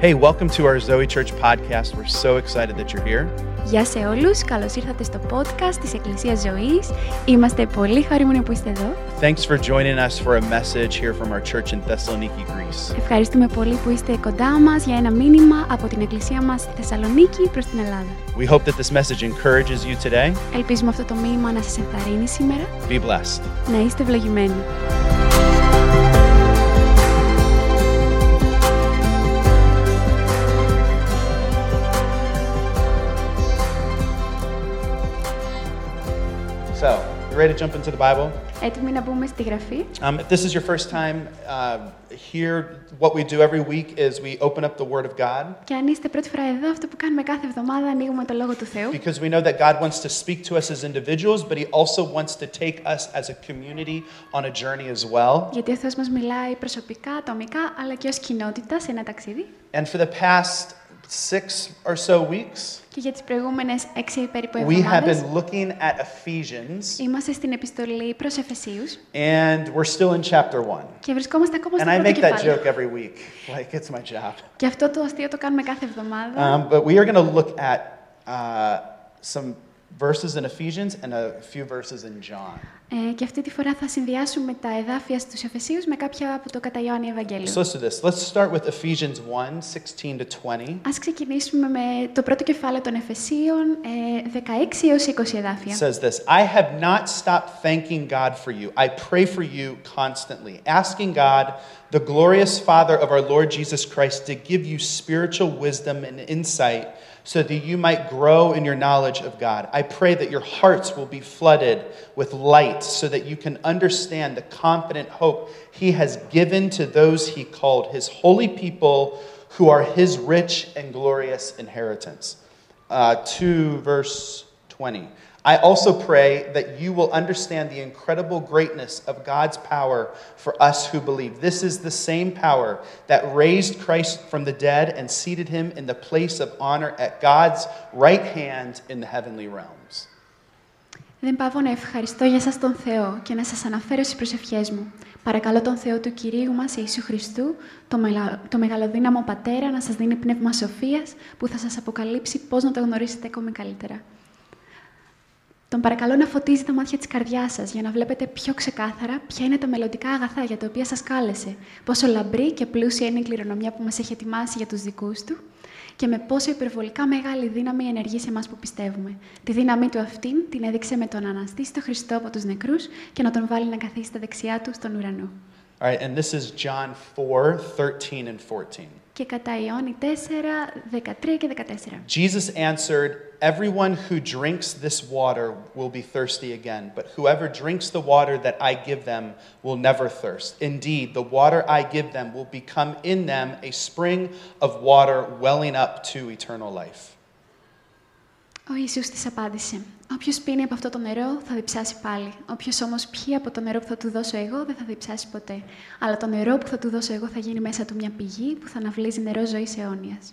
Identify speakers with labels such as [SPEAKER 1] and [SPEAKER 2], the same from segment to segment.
[SPEAKER 1] Hey, welcome to our Zoe Church podcast. We're so excited that you're here.
[SPEAKER 2] Γεια σε όλους, καλώς ήρθατε στο podcast της Εκκλησίας Ζωής. Είμαστε πολύ χαρούμενοι που είστε εδώ.
[SPEAKER 1] Thanks for joining us for a message here from our church in Thessaloniki, Greece.
[SPEAKER 2] Ευχαριστούμε πολύ που είστε κοντά μας για ένα μήνυμα από την Εκκλησία μας στη Θεσσαλονίκη προς την Ελλάδα.
[SPEAKER 1] We hope that this message encourages you today.
[SPEAKER 2] Ελπίζουμε αυτό το μήνυμα να σας ενθαρρύνει σήμερα.
[SPEAKER 1] Be blessed.
[SPEAKER 2] Να είστε ευλογημένοι.
[SPEAKER 1] ready to jump into the Bible?
[SPEAKER 2] Έτοιμοι να μπούμε στη Γραφή.
[SPEAKER 1] Um, if this is your first time uh, here, what we do every week is we open up the Word of God
[SPEAKER 2] Και αν είστε πρώτη φορά εδώ, αυτό που κάνουμε κάθε εβδομάδα, ανοίγουμε το Λόγο του Θεού.
[SPEAKER 1] because we know that God wants to speak to us as individuals, but He also wants to take us as a community on a journey as well.
[SPEAKER 2] Γιατί ο Θεός μας μιλάει προσωπικά, ατομικά, αλλά και ως κοινότητα σε ένα ταξίδι.
[SPEAKER 1] And for the past six or so weeks,
[SPEAKER 2] Και για τις προηγούμενες έξι περίπου
[SPEAKER 1] we have
[SPEAKER 2] εβδομάδες,
[SPEAKER 1] been looking at Ephesians,
[SPEAKER 2] είμαστε στην επιστολή προς Εφεσίους
[SPEAKER 1] and we're still in chapter one.
[SPEAKER 2] και βρισκόμαστε ακόμα
[SPEAKER 1] And
[SPEAKER 2] στο
[SPEAKER 1] I
[SPEAKER 2] πρώτο
[SPEAKER 1] make that
[SPEAKER 2] κεφάλαιο.
[SPEAKER 1] joke every week, like it's my job.
[SPEAKER 2] Και αυτό το αστείο το κάνουμε κάθε εβδομάδα.
[SPEAKER 1] Um, but we are going to look at uh, some verses in Ephesians and a few verses in John.
[SPEAKER 2] Ε, και αυτή τη φορά θα συνδυάσουμε τα εδάφια στους Εφεσίους με κάποια από το κατά Ιωάννη Ευαγγέλιο.
[SPEAKER 1] So listen to this. Let's start with Ephesians 1 16 to 20.
[SPEAKER 2] Ας ξεκινήσουμε με το πρώτο κεφάλαιο των Εφεσίων, ε, 16 έως 20
[SPEAKER 1] It
[SPEAKER 2] εδάφια.
[SPEAKER 1] says this I have not stopped thanking God for you. I pray for you constantly, asking God, the glorious Father of our Lord Jesus Christ, to give you spiritual wisdom and insight so that you might grow in your knowledge of God. I pray that your hearts will be flooded with light so that you can understand the confident hope He has given to those He called, His holy people who are His rich and glorious inheritance. Uh, 2 verse 20. I also pray that you will understand the incredible greatness of God's power for us who believe. This is the same power that raised Christ from the dead and seated him in the place of honor at God's right hand in the heavenly realms.
[SPEAKER 2] Δεν πάω να ευχαριστώ για σας τον Θεό και να σας αναφέρω στις προσευχές μου. Παρακαλώ τον Θεό του Κυρίου μας Ιησού Χριστού, το, μελα... το μεγαλοδύναμο Πατέρα, να σας δίνει πνεύμα σοφίας που θα σας αποκαλύψει πώς να το γνωρίσετε ακόμη καλύτερα. Τον παρακαλώ να φωτίζει τα μάτια της καρδιάς σας για να βλέπετε πιο ξεκάθαρα ποια είναι τα μελλοντικά αγαθά για τα οποία σας κάλεσε, πόσο λαμπρή και πλούσια είναι η κληρονομιά που μας έχει ετοιμάσει για τους δικούς του και με πόσο υπερβολικά μεγάλη δύναμη ενεργεί σε εμάς που πιστεύουμε. Τη δύναμή του αυτήν την έδειξε με τον αναστήσει τον Χριστό από τους νεκρούς και να τον βάλει να καθίσει στα δεξιά του στον ουρανό.
[SPEAKER 1] All right, and this is John 4 13 and 14.
[SPEAKER 2] Και κατά Ιόνι 4, 13 και 14.
[SPEAKER 1] Jesus answered, Everyone who drinks this water will be thirsty again, but whoever drinks the water that I give them will never thirst. Indeed, the water I give them will become in them a spring of water welling up to eternal life.
[SPEAKER 2] Ο Ιησούς της απάντησε «Όποιος πίνει από αυτό το νερό θα διψάσει πάλι. Όποιος όμως πιει από το νερό που θα του δώσω εγώ δεν θα διψάσει ποτέ. Αλλά το νερό που θα του δώσω εγώ θα γίνει μέσα του μια πηγή που θα αναβλύζει νερό ζωής αιώνιας».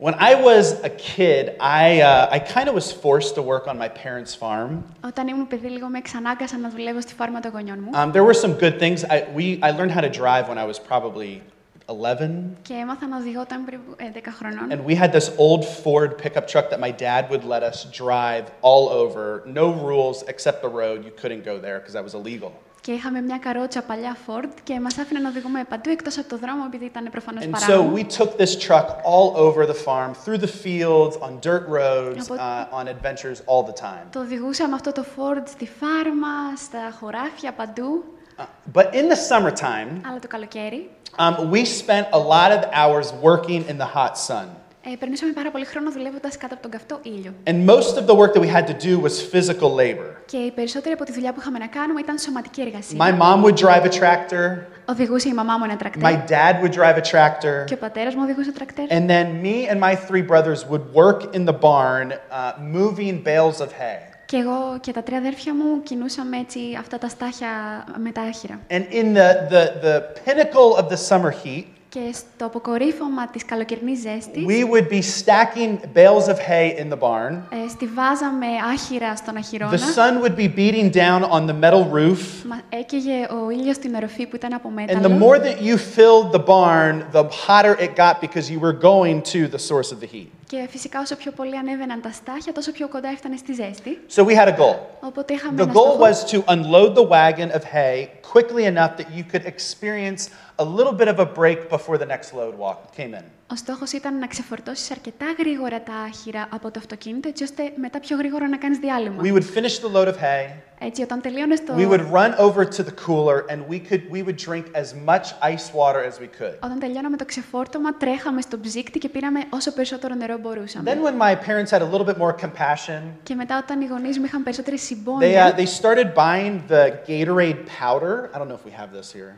[SPEAKER 1] when I was a kid, I, uh, I kind of was forced to work on my parents' farm.
[SPEAKER 2] Όταν ήμουν παιδί, λίγο με ξανάγκασαν να δουλεύω στη φάρμα των γονιών μου.
[SPEAKER 1] Um, there were some good things. I, we, I learned how to drive when I was probably 11.
[SPEAKER 2] Και έμαθα να οδηγώ όταν περίπου 11 χρονών.
[SPEAKER 1] And we had this old Ford pickup truck that my dad would let us drive all over. No rules except the road. You couldn't go there because that was illegal.
[SPEAKER 2] Και είχαμε μια καρότσα παλιά Ford και μας άφηνε να οδηγούμε παντού εκτός από το δρόμο επειδή ήταν προφανώς
[SPEAKER 1] παράνομο. So we took this truck all over the farm, through the fields, on dirt roads, uh, on adventures all the time.
[SPEAKER 2] Το οδηγούσαμε αυτό το Ford στη φάρμα, στα χωράφια παντού.
[SPEAKER 1] Uh, but in the summertime,
[SPEAKER 2] Αλλά το καλοκαίρι,
[SPEAKER 1] um, we spent a lot of hours working in the hot sun.
[SPEAKER 2] Ε, περνούσαμε πάρα πολύ χρόνο δουλεύοντας κάτω από τον καυτό ήλιο.
[SPEAKER 1] And most of the work that we had to do was physical labor.
[SPEAKER 2] Και η περισσότερη από τη δουλειά που είχαμε να κάνουμε ήταν σωματική εργασία.
[SPEAKER 1] My mom would drive a tractor,
[SPEAKER 2] Οδηγούσε η μαμά μου ένα τρακτέρ.
[SPEAKER 1] my dad would drive a tractor,
[SPEAKER 2] Και ο πατέρας μου οδηγούσε τρακτέρ.
[SPEAKER 1] and then me and my three brothers would work in the barn uh, moving bales of hay.
[SPEAKER 2] Και εγώ και τα τρία αδέρφια μου κινούσαμε έτσι αυτά τα στάχια με τα άχυρα.
[SPEAKER 1] And in the, the, the pinnacle of the summer heat,
[SPEAKER 2] Και στο αποκορύφωμα της καλοκαιρινής ζέστης,
[SPEAKER 1] we would be stacking bales of hay in the barn.
[SPEAKER 2] ε, στηβάζαμε άχυρα στον αχυρώνα.
[SPEAKER 1] The sun would be beating down on the metal roof.
[SPEAKER 2] Μα έκαιγε ο ήλιος στην οροφή που ήταν από
[SPEAKER 1] And the
[SPEAKER 2] μέταλλο.
[SPEAKER 1] more that you filled the barn, the hotter it got because you were going to the source of the heat.
[SPEAKER 2] Και φυσικά όσο πιο πολύ ανέβαιναν τα στάχια, τόσο πιο κοντά έφτανε στη ζέστη.
[SPEAKER 1] So we had a goal.
[SPEAKER 2] Οπότε είχαμε
[SPEAKER 1] The
[SPEAKER 2] ένα
[SPEAKER 1] goal
[SPEAKER 2] στόχο.
[SPEAKER 1] was to unload the wagon of hay quickly enough that you could experience a little bit of a break before the next load walk came in.
[SPEAKER 2] Ο στόχος ήταν να ξεφορτώσεις αρκετά γρήγορα τα άχυρα από το αυτοκίνητο, έτσι ώστε μετά πιο γρήγορα να κάνεις διάλειμμα.
[SPEAKER 1] We would finish the load of hay.
[SPEAKER 2] Έτσι, όταν τελείωνες το...
[SPEAKER 1] We would run over to the cooler and we could we would drink as much ice water as we could.
[SPEAKER 2] Όταν τελειώναμε το ξεφόρτωμα, τρέχαμε στο ψύκτη και πήραμε όσο περισσότερο νερό μπορούσαμε.
[SPEAKER 1] Then when my parents had a little bit more compassion,
[SPEAKER 2] Και μετά, όταν οι γονείς μου είχαν περισσότερη
[SPEAKER 1] they
[SPEAKER 2] συμπόνια,
[SPEAKER 1] uh, they started buying the Gatorade powder. I don't know if we have this here.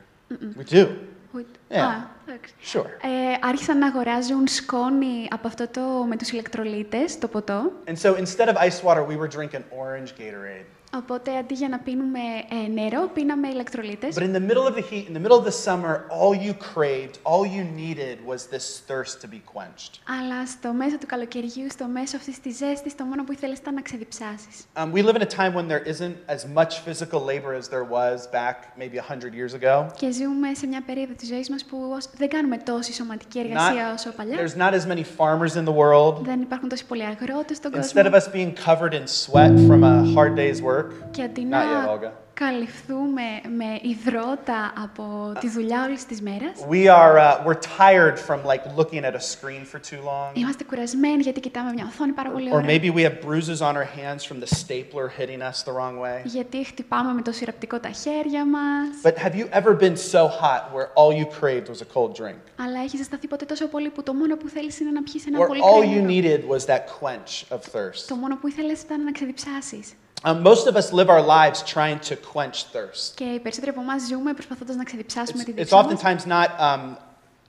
[SPEAKER 1] We do.
[SPEAKER 2] Ούτε-
[SPEAKER 1] Yeah.
[SPEAKER 2] Α, εντάξει.
[SPEAKER 1] Sure.
[SPEAKER 2] Ε, άρχισαν να αγοράζουν σκόνη από αυτό το με τους ηλεκτρολίτες, το ποτό.
[SPEAKER 1] And so instead of ice water, we were drinking orange Gatorade.
[SPEAKER 2] Οπότε αντί για να πίνουμε ε, νερό, πίναμε ηλεκτρολίτες.
[SPEAKER 1] But in the middle of the heat, in the middle of the summer, all you craved, all you needed was this thirst to be quenched.
[SPEAKER 2] Αλλά στο μέσο του καλοκαιριού, στο μέσο αυτής της ζέστης, το μόνο που ήθελες ήταν να ξεδιψάσεις.
[SPEAKER 1] Um, we live in a time when there isn't as much physical labor as there was back maybe 100 years ago.
[SPEAKER 2] Και ζούμε σε μια περίοδο της ζωής μας που ως- δεν κάνουμε τόση σωματική εργασία
[SPEAKER 1] Not-
[SPEAKER 2] όσο παλιά.
[SPEAKER 1] there's not as many farmers in the world.
[SPEAKER 2] Δεν υπάρχουν τόσοι πολλοί αγρότες στον
[SPEAKER 1] Instead of
[SPEAKER 2] κόσμο.
[SPEAKER 1] us being covered in sweat from a hard day's work,
[SPEAKER 2] Και αντί
[SPEAKER 1] Not
[SPEAKER 2] να
[SPEAKER 1] yet, Olga.
[SPEAKER 2] καλυφθούμε με υδρότα από τη δουλειά όλης της μέρας,
[SPEAKER 1] we are uh, we're tired from like looking at a screen for too long.
[SPEAKER 2] είμαστε κουρασμένοι γιατί κοιτάμε μια οθόνη πάρα πολύ
[SPEAKER 1] Or
[SPEAKER 2] ώρα.
[SPEAKER 1] maybe we have bruises on our hands from the stapler hitting us the wrong way.
[SPEAKER 2] Γιατί χτυπάμε με το σειραπτικό τα χέρια μας.
[SPEAKER 1] But have you ever been so hot where all you craved was a cold drink?
[SPEAKER 2] Αλλά έχεις ζεσταθεί ποτέ τόσο πολύ που το μόνο που θέλεις είναι να πιεις ένα
[SPEAKER 1] Or
[SPEAKER 2] πολύ
[SPEAKER 1] all
[SPEAKER 2] κρύο
[SPEAKER 1] you
[SPEAKER 2] νερό.
[SPEAKER 1] needed was that quench of thirst?
[SPEAKER 2] Το μόνο που ήθελες ήταν να ξεδιψάσεις.
[SPEAKER 1] Um, most of us live our lives trying to quench thirst.
[SPEAKER 2] Και οι περισσότεροι από εμά ζούμε προσπαθώντας να ξεδιψάσουμε
[SPEAKER 1] It's,
[SPEAKER 2] τη
[SPEAKER 1] it's
[SPEAKER 2] δίψα μας.
[SPEAKER 1] oftentimes not um,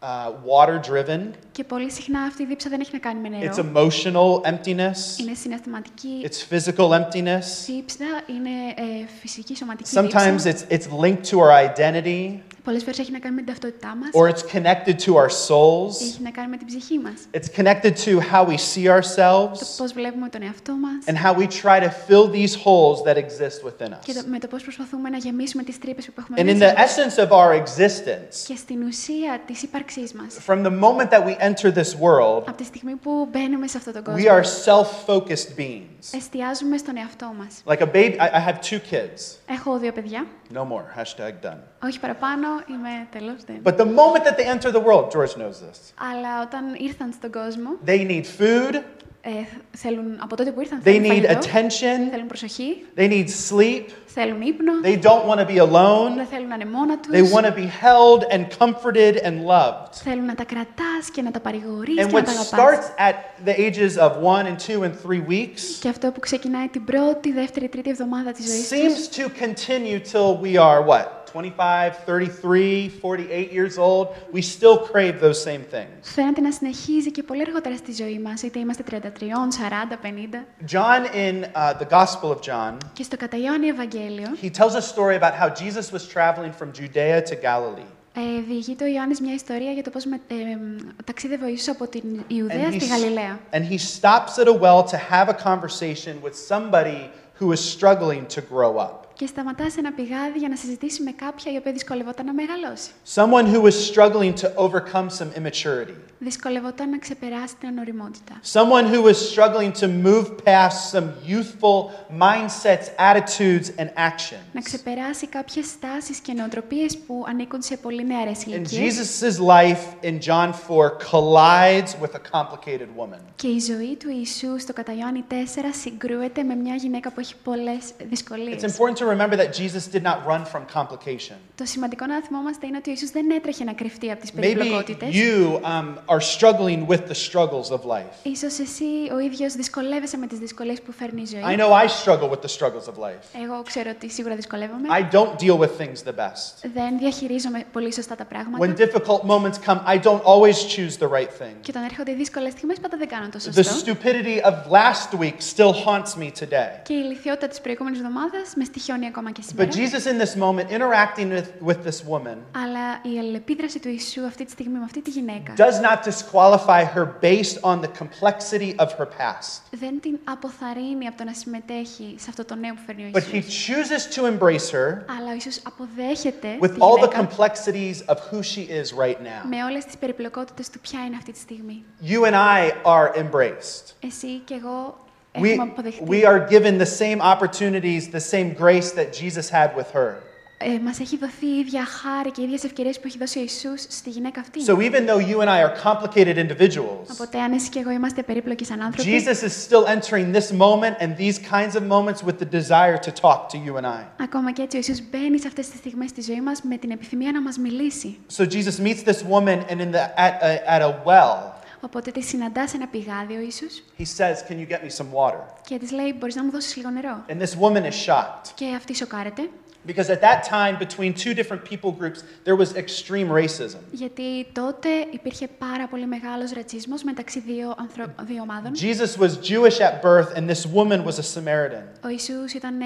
[SPEAKER 1] uh, water driven,
[SPEAKER 2] Και πολύ συχνά αυτή η δίψα δεν έχει να κάνει με νερό.
[SPEAKER 1] it's emotional emptiness,
[SPEAKER 2] Είναι συναισθηματική
[SPEAKER 1] it's physical emptiness.
[SPEAKER 2] δίψα, είναι ε, φυσική σωματική
[SPEAKER 1] Sometimes
[SPEAKER 2] δίψα.
[SPEAKER 1] it's, it's linked to our identity,
[SPEAKER 2] Πολλές φορές έχει να κάνει με την ταυτότητά μας.
[SPEAKER 1] or it's connected to our souls.
[SPEAKER 2] Έχει να κάνει με την ψυχή μας.
[SPEAKER 1] It's connected to how we see
[SPEAKER 2] Το
[SPEAKER 1] ourselves
[SPEAKER 2] πώς βλέπουμε τον εαυτό μας.
[SPEAKER 1] and how we try to fill these holes that exist within
[SPEAKER 2] Και το-
[SPEAKER 1] us.
[SPEAKER 2] με το πώς προσπαθούμε να γεμίσουμε τις τρύπες που έχουμε
[SPEAKER 1] And in
[SPEAKER 2] μέσα.
[SPEAKER 1] the essence of our existence,
[SPEAKER 2] Και στην ουσία της ύπαρξής μας.
[SPEAKER 1] from the moment that we enter this world,
[SPEAKER 2] Από τη στιγμή που μπαίνουμε σε αυτόν τον
[SPEAKER 1] we
[SPEAKER 2] κόσμο,
[SPEAKER 1] are self-focused beings.
[SPEAKER 2] εστιάζουμε στον εαυτό μας.
[SPEAKER 1] Like a baby, I, I have two kids.
[SPEAKER 2] Έχω δύο παιδιά.
[SPEAKER 1] No more. Hashtag done.
[SPEAKER 2] Όχι παραπάνω, είμαι τελώς δεν.
[SPEAKER 1] But the moment that they enter the world, George knows this.
[SPEAKER 2] Αλλά όταν ήρθαν στον κόσμο,
[SPEAKER 1] They need food,
[SPEAKER 2] ε, θέλουν, από τότε που ήρθαν,
[SPEAKER 1] they
[SPEAKER 2] θέλουν
[SPEAKER 1] need
[SPEAKER 2] φαγητό,
[SPEAKER 1] attention,
[SPEAKER 2] θέλουν προσοχή,
[SPEAKER 1] they need sleep,
[SPEAKER 2] θέλουν ύπνο,
[SPEAKER 1] they don't want to be alone,
[SPEAKER 2] δεν θέλουν να είναι μόνα τους,
[SPEAKER 1] they want to be held and comforted and loved.
[SPEAKER 2] θέλουν να τα κρατάς και να τα παρηγορείς
[SPEAKER 1] And
[SPEAKER 2] και να
[SPEAKER 1] what
[SPEAKER 2] τα αγαπάς.
[SPEAKER 1] starts at the ages of one and two and three weeks
[SPEAKER 2] Και αυτό που ξεκινάει την πρώτη, δεύτερη, τρίτη εβδομάδα της ζωής τους,
[SPEAKER 1] seems to continue till we are what? 25, 33, 48 years old. We still crave those same things.
[SPEAKER 2] φαίνεται να συνεχίζει και πολύ αργότερα στη ζωή μας, είτε είμαστε 33, 40, 50.
[SPEAKER 1] John, in uh, the Gospel of John,
[SPEAKER 2] Και στο κατά Ιωάννη Ευαγγέλιο,
[SPEAKER 1] he tells a story about how Jesus was traveling from Judea to Galilee.
[SPEAKER 2] ε, διηγείται ο Ιωάννης μια ιστορία για το πώς με, ε, εμ, ταξίδευε ο Ιησούς από την Ιουδαία
[SPEAKER 1] And
[SPEAKER 2] στη
[SPEAKER 1] he,
[SPEAKER 2] Γαλιλαία.
[SPEAKER 1] and he stops at a well to have a conversation with somebody who is struggling to grow up.
[SPEAKER 2] Και σταματά σε ένα πηγάδι για να συζητήσει με κάποια η οποία δυσκολευόταν να μεγαλώσει.
[SPEAKER 1] Someone who is struggling to overcome some immaturity.
[SPEAKER 2] Δυσκολευόταν να ξεπεράσει την ανοριμότητα.
[SPEAKER 1] Someone who is struggling to move past some youthful mindsets, attitudes, and
[SPEAKER 2] Να
[SPEAKER 1] actions.
[SPEAKER 2] ξεπεράσει κάποιες στάσεις και νοοτροπίες που ανήκουν σε πολύ νεαρές
[SPEAKER 1] And
[SPEAKER 2] ηλικίες.
[SPEAKER 1] Jesus' life in John 4 collides with a complicated woman.
[SPEAKER 2] Και η ζωή του Ιησού στο κατά Ιωάννη 4 συγκρούεται με μια γυναίκα που έχει πολλές
[SPEAKER 1] It's
[SPEAKER 2] δυσκολίες.
[SPEAKER 1] important to remember that Jesus did not run from complication.
[SPEAKER 2] Το σημαντικό να θυμόμαστε είναι ότι ο Ιησούς δεν έτρεχε να κρυφτεί από τις
[SPEAKER 1] Maybe
[SPEAKER 2] περιπλοκότητες.
[SPEAKER 1] you um, are struggling with the struggles of life.
[SPEAKER 2] Ίσως εσύ ο ίδιος δυσκολεύεσαι με τις δυσκολίες που φέρνει η ζωή.
[SPEAKER 1] I know I struggle with the struggles of life.
[SPEAKER 2] Εγώ ξέρω ότι σίγουρα δυσκολεύομαι.
[SPEAKER 1] I don't deal with things the best.
[SPEAKER 2] Δεν διαχειρίζομαι πολύ σωστά τα πράγματα.
[SPEAKER 1] When difficult moments come, I don't always choose the right thing.
[SPEAKER 2] Και όταν έρχονται οι δύσκολες στιγμές, πάντα δεν κάνω το
[SPEAKER 1] The
[SPEAKER 2] σωστό.
[SPEAKER 1] stupidity of last week still haunts me today.
[SPEAKER 2] Και η ηλικιότητα της προηγούμενης εβδομάδας με στοιχιώνει ακόμα και
[SPEAKER 1] But
[SPEAKER 2] σήμερα.
[SPEAKER 1] Jesus, in this moment, interacting with, with this woman,
[SPEAKER 2] Αλλά η αλληλεπίδραση του Ιησού αυτή τη στιγμή με αυτή τη γυναίκα
[SPEAKER 1] does not disqualify her based on the complexity of her past.
[SPEAKER 2] δεν την αποθαρρύνει από το να συμμετέχει σε αυτό το νέο που φέρνει ο
[SPEAKER 1] But he
[SPEAKER 2] Ιησούς.
[SPEAKER 1] chooses to embrace her
[SPEAKER 2] Αλλά ο Ιησούς αποδέχεται
[SPEAKER 1] with
[SPEAKER 2] τη
[SPEAKER 1] all the
[SPEAKER 2] γυναίκα
[SPEAKER 1] complexities of who she is right now.
[SPEAKER 2] με όλες τις περιπλοκότητες του ποια είναι αυτή τη στιγμή.
[SPEAKER 1] You and I are embraced.
[SPEAKER 2] Εσύ και εγώ
[SPEAKER 1] We,
[SPEAKER 2] έχουμε αποδεχτεί.
[SPEAKER 1] we are given the same opportunities, the same grace that Jesus had with her.
[SPEAKER 2] Ε, μας έχει δοθεί η ίδια χάρη και οι ίδιες ευκαιρίες που έχει δώσει ο Ιησούς στη γυναίκα αυτή.
[SPEAKER 1] So even though you and I are complicated individuals,
[SPEAKER 2] Οπότε αν εσύ και εγώ είμαστε περίπλοκοι σαν άνθρωποι,
[SPEAKER 1] Jesus is still entering this moment and these kinds of moments with the desire to talk to you and I.
[SPEAKER 2] ακόμα και έτσι ο Ιησούς μπαίνει σε αυτές τις στιγμές στη ζωή μας με την επιθυμία να μας μιλήσει.
[SPEAKER 1] So Jesus meets this woman and in the, at, a, at a well,
[SPEAKER 2] Οπότε τη συναντά σε ένα πηγάδι ο Ιησούς
[SPEAKER 1] he says, Can you get me some water?
[SPEAKER 2] και της λέει μπορείς να μου δώσεις λίγο νερό;
[SPEAKER 1] And this woman is shocked
[SPEAKER 2] Και αυτή σοκάρεται
[SPEAKER 1] because at that time, between two different people groups, there was extreme racism.
[SPEAKER 2] γιατί τότε υπήρχε πάρα πολύ μεγάλος ρατσισμός μεταξύ δύο, ανθρω... δύο ομάδων.
[SPEAKER 1] Jesus was Jewish at birth, and this woman was a Samaritan.
[SPEAKER 2] Ο Ιησούς ήταν, ε,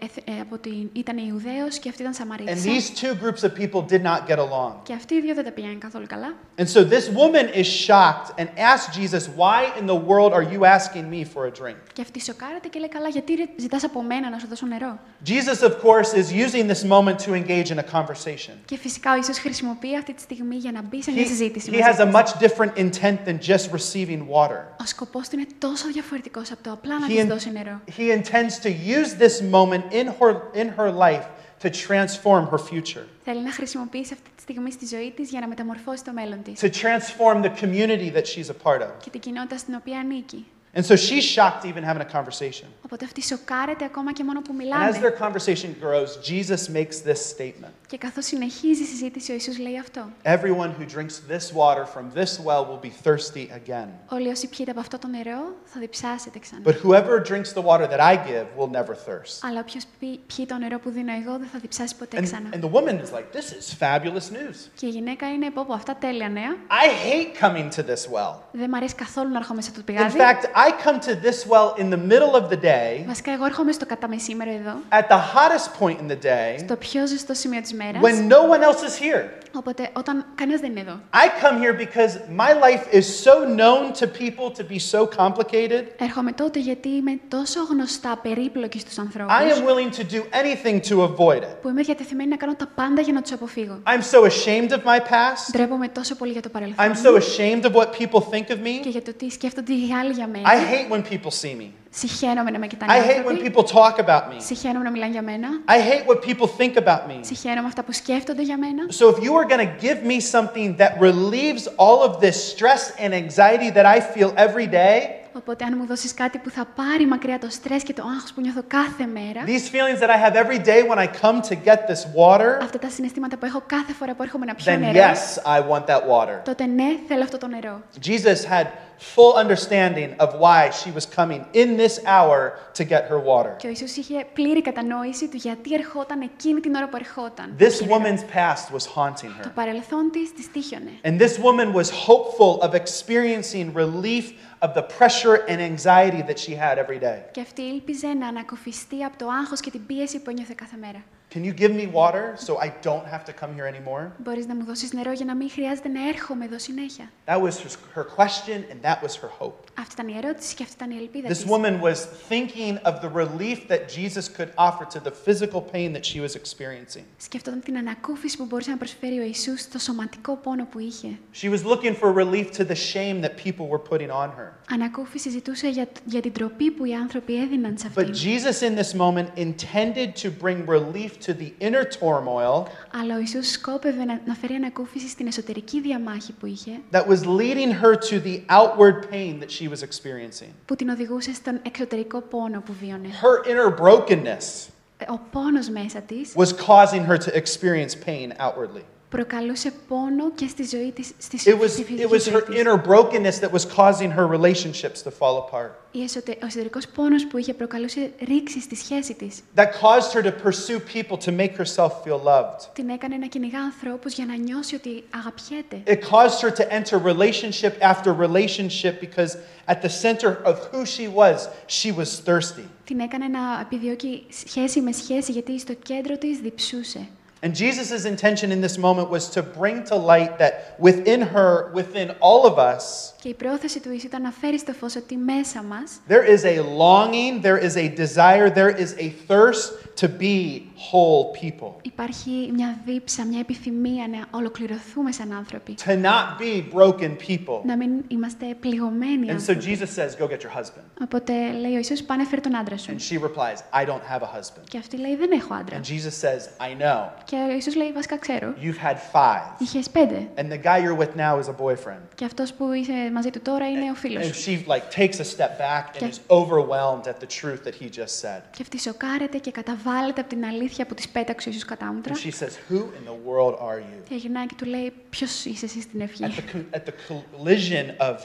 [SPEAKER 2] ε, ε, από την... ήταν Ιουδαίος και αυτή ήταν
[SPEAKER 1] And
[SPEAKER 2] Σαμαρίτισσα.
[SPEAKER 1] these two groups of people did not get along.
[SPEAKER 2] Και αυτοί οι δύο δεν τα πήγαιναν καθόλου καλά.
[SPEAKER 1] And so this woman is shocked and asks Jesus, Why in the world are you asking me for a drink?
[SPEAKER 2] Και αυτή σοκάρεται και λέει καλά γιατί ρε- ζητάς από μένα να σου δώσω νερό.
[SPEAKER 1] Jesus, of course, is using this moment to engage in a conversation.
[SPEAKER 2] Και φυσικά ο Ιησούς χρησιμοποιεί αυτή τη στιγμή για να μπει σε μια
[SPEAKER 1] He,
[SPEAKER 2] συζήτηση.
[SPEAKER 1] he
[SPEAKER 2] μαζί
[SPEAKER 1] has a
[SPEAKER 2] της.
[SPEAKER 1] much different intent than just receiving water.
[SPEAKER 2] Ο σκοπός του είναι τόσο διαφορετικός από το απλά να
[SPEAKER 1] He,
[SPEAKER 2] της
[SPEAKER 1] in-
[SPEAKER 2] δώσει νερό.
[SPEAKER 1] he intends to use this moment in her, in her life to transform her future,
[SPEAKER 2] Θέλει να χρησιμοποιήσει αυτή τη στιγμή στη ζωή της για να μεταμορφώσει το μέλλον της
[SPEAKER 1] to transform the community that she's a part of.
[SPEAKER 2] και την κοινότητα στην οποία ανήκει.
[SPEAKER 1] And so she's shocked even having a conversation.
[SPEAKER 2] Οπότε αυτή σοκάρεται ακόμα και μόνο που
[SPEAKER 1] And as
[SPEAKER 2] μιλάνε.
[SPEAKER 1] their conversation grows, Jesus makes this statement
[SPEAKER 2] Και καθώς συνεχίζει η συζήτηση, ο Ιησούς λέει αυτό.
[SPEAKER 1] Everyone who drinks this water from this well will be thirsty again.
[SPEAKER 2] Όλοι όσοι πιείτε από αυτό το νερό θα διψάσετε ξανά.
[SPEAKER 1] But whoever drinks the water that I give will never thirst.
[SPEAKER 2] Αλλά όποιος πει, πιει το νερό που δίνω εγώ δεν θα διψάσει ποτέ
[SPEAKER 1] And,
[SPEAKER 2] ξανά.
[SPEAKER 1] and the woman is like, This is fabulous news.
[SPEAKER 2] Και η γυναίκα είναι, πω πω, αυτά τέλεια νέα.
[SPEAKER 1] I hate coming to this well.
[SPEAKER 2] Δεν μ' αρέσει καθόλου να έρχομαι σε αυτό το
[SPEAKER 1] In
[SPEAKER 2] πηγάδι.
[SPEAKER 1] fact, I come to this well in the middle of the day,
[SPEAKER 2] Βασικά, εγώ έρχομαι στο κατά μεσήμερο εδώ,
[SPEAKER 1] at the hottest point in the day,
[SPEAKER 2] στο πιο ζεστό σημείο της μέρας.
[SPEAKER 1] when no one else is here.
[SPEAKER 2] Οπότε, όταν κανένας δεν είναι εδώ.
[SPEAKER 1] I come here because my life is so known to people to be so complicated.
[SPEAKER 2] Έρχομαι τότε γιατί είμαι τόσο γνωστά περίπλοκη στους ανθρώπους
[SPEAKER 1] I am willing to do anything to avoid it.
[SPEAKER 2] που είμαι διατεθειμένη να κάνω τα πάντα για να τους αποφύγω.
[SPEAKER 1] I'm so ashamed of my past.
[SPEAKER 2] Ντρέπομαι τόσο πολύ για το παρελθόν
[SPEAKER 1] I'm
[SPEAKER 2] μου
[SPEAKER 1] so ashamed of what people think of
[SPEAKER 2] και
[SPEAKER 1] me.
[SPEAKER 2] για το τι σκέφτονται οι άλλοι για μένα.
[SPEAKER 1] I hate when people see me.
[SPEAKER 2] Συχαίνομαι να με κοιτάνε
[SPEAKER 1] I
[SPEAKER 2] οι
[SPEAKER 1] hate when
[SPEAKER 2] άνθρωποι.
[SPEAKER 1] people talk about me.
[SPEAKER 2] Συχαίνομαι να μιλάνε για μένα.
[SPEAKER 1] I hate what people think about me.
[SPEAKER 2] Συχαίνομαι αυτά που σκέφτονται για μένα.
[SPEAKER 1] So if you are going to give me something that relieves all of this stress and anxiety that I feel every day,
[SPEAKER 2] Οπότε, αν μου δώσεις κάτι που θα πάρει μακριά το στρες και το άγχος που νιώθω κάθε μέρα,
[SPEAKER 1] these feelings that I have every day when I come to get this water,
[SPEAKER 2] αυτά τα συναισθήματα που έχω κάθε φορά που έρχομαι να πιω
[SPEAKER 1] then
[SPEAKER 2] νερό,
[SPEAKER 1] yes, I want that water.
[SPEAKER 2] τότε ναι, θέλω αυτό το νερό.
[SPEAKER 1] Jesus had full understanding of why she was coming in this hour to get her water.
[SPEAKER 2] Και ο Ιησούς είχε πλήρη κατανόηση του γιατί ερχόταν εκείνη την ώρα που ερχόταν.
[SPEAKER 1] This
[SPEAKER 2] Πιει νερό.
[SPEAKER 1] woman's past was haunting
[SPEAKER 2] Το
[SPEAKER 1] her.
[SPEAKER 2] παρελθόν της της τύχιονε.
[SPEAKER 1] And this woman was hopeful of experiencing relief of the pressure and anxiety that she had every day.
[SPEAKER 2] Και αυτή ήλπιζε να ανακοφιστεί από το άγχος και την πίεση που ένιωθε κάθε μέρα.
[SPEAKER 1] Can you give me water so I don't have to come here anymore?
[SPEAKER 2] Μπορείς να μου δώσεις νερό για να μην χρειάζεται να έρχομαι εδώ συνέχεια.
[SPEAKER 1] That was her, her question and that was her hope.
[SPEAKER 2] Αυτή ήταν η ερώτηση και αυτή ήταν η ελπίδα
[SPEAKER 1] This
[SPEAKER 2] της.
[SPEAKER 1] woman was thinking of the relief that Jesus could offer to the physical pain that she was experiencing.
[SPEAKER 2] Σκέφτονταν την ανακούφιση που μπορούσε να προσφέρει ο Ιησούς στο σωματικό πόνο που είχε.
[SPEAKER 1] She was looking for relief to the shame that people were putting on her.
[SPEAKER 2] Ανακούφιση ζητούσε για, για την τροπή που οι άνθρωποι έδιναν σε
[SPEAKER 1] But
[SPEAKER 2] αυτήν.
[SPEAKER 1] Jesus, in this moment, intended to bring relief to the inner turmoil
[SPEAKER 2] Αλλά ο Ιησούς σκόπευε να, να φέρει ανακούφιση στην εσωτερική διαμάχη που είχε,
[SPEAKER 1] that was leading her to the outward pain that she was experiencing.
[SPEAKER 2] που την οδηγούσε στον εξωτερικό πόνο που βίωνε.
[SPEAKER 1] Her inner brokenness
[SPEAKER 2] Ο πόνος μέσα της
[SPEAKER 1] was causing her to experience pain outwardly.
[SPEAKER 2] Προκαλούσε πόνο και στη ζωή της, στη,
[SPEAKER 1] It was,
[SPEAKER 2] στη
[SPEAKER 1] it
[SPEAKER 2] φυσική
[SPEAKER 1] was
[SPEAKER 2] ζωή
[SPEAKER 1] her
[SPEAKER 2] της.
[SPEAKER 1] inner brokenness that was causing her relationships to fall apart.
[SPEAKER 2] Η εσωτε- Ο εσωτερικός πόνος που είχε προκαλούσε ρήξη στη σχέση της.
[SPEAKER 1] That caused her to pursue people to make herself feel loved.
[SPEAKER 2] Την έκανε να κυνηγά ανθρώπους για να νιώσει ότι αγαπιέται.
[SPEAKER 1] It caused her to enter relationship after relationship because at the center of who she was, she was thirsty.
[SPEAKER 2] Την έκανε να επιδιώκει σχέση με σχέση γιατί στο κέντρο της διψούσε.
[SPEAKER 1] And Jesus' intention in this moment was to bring to light that within her, within all of us,
[SPEAKER 2] Και η πρόθεση του Ιησού ήταν να φέρει στο φως ότι μέσα μας
[SPEAKER 1] there is a longing, there is a desire, there is a thirst to be whole people,
[SPEAKER 2] υπάρχει μια δίψα, μια επιθυμία να ολοκληρωθούμε σαν άνθρωποι.
[SPEAKER 1] to not be broken people.
[SPEAKER 2] Να μην είμαστε πληγωμένοι
[SPEAKER 1] And so
[SPEAKER 2] άνθρωποι.
[SPEAKER 1] Jesus says, Go get your husband.
[SPEAKER 2] Οπότε λέει ο Ιησούς, πάνε φέρει τον άντρα σου.
[SPEAKER 1] And she replies, I don't have a husband.
[SPEAKER 2] Και αυτή λέει, δεν έχω άντρα.
[SPEAKER 1] And Jesus says, I know.
[SPEAKER 2] Και ο Ιησούς λέει, βασικά ξέρω.
[SPEAKER 1] You've had five.
[SPEAKER 2] Είχες πέντε.
[SPEAKER 1] And the guy you're with now is a boyfriend.
[SPEAKER 2] Και αυτός που είσαι μαζί του τώρα είναι ο φίλος
[SPEAKER 1] And
[SPEAKER 2] σου.
[SPEAKER 1] she like takes a step back and
[SPEAKER 2] Και-
[SPEAKER 1] is overwhelmed at the truth that he just said.
[SPEAKER 2] Και αυτή σοκάρεται και καταβάλλεται από την αλήθεια που της πέταξε ο Ιησούς κατάμουτρα.
[SPEAKER 1] And she says, Who in the world are you?
[SPEAKER 2] Και γυρνάει και του λέει, ποιος είσαι εσύ στην
[SPEAKER 1] At
[SPEAKER 2] ευχή.
[SPEAKER 1] the, co- at the collision of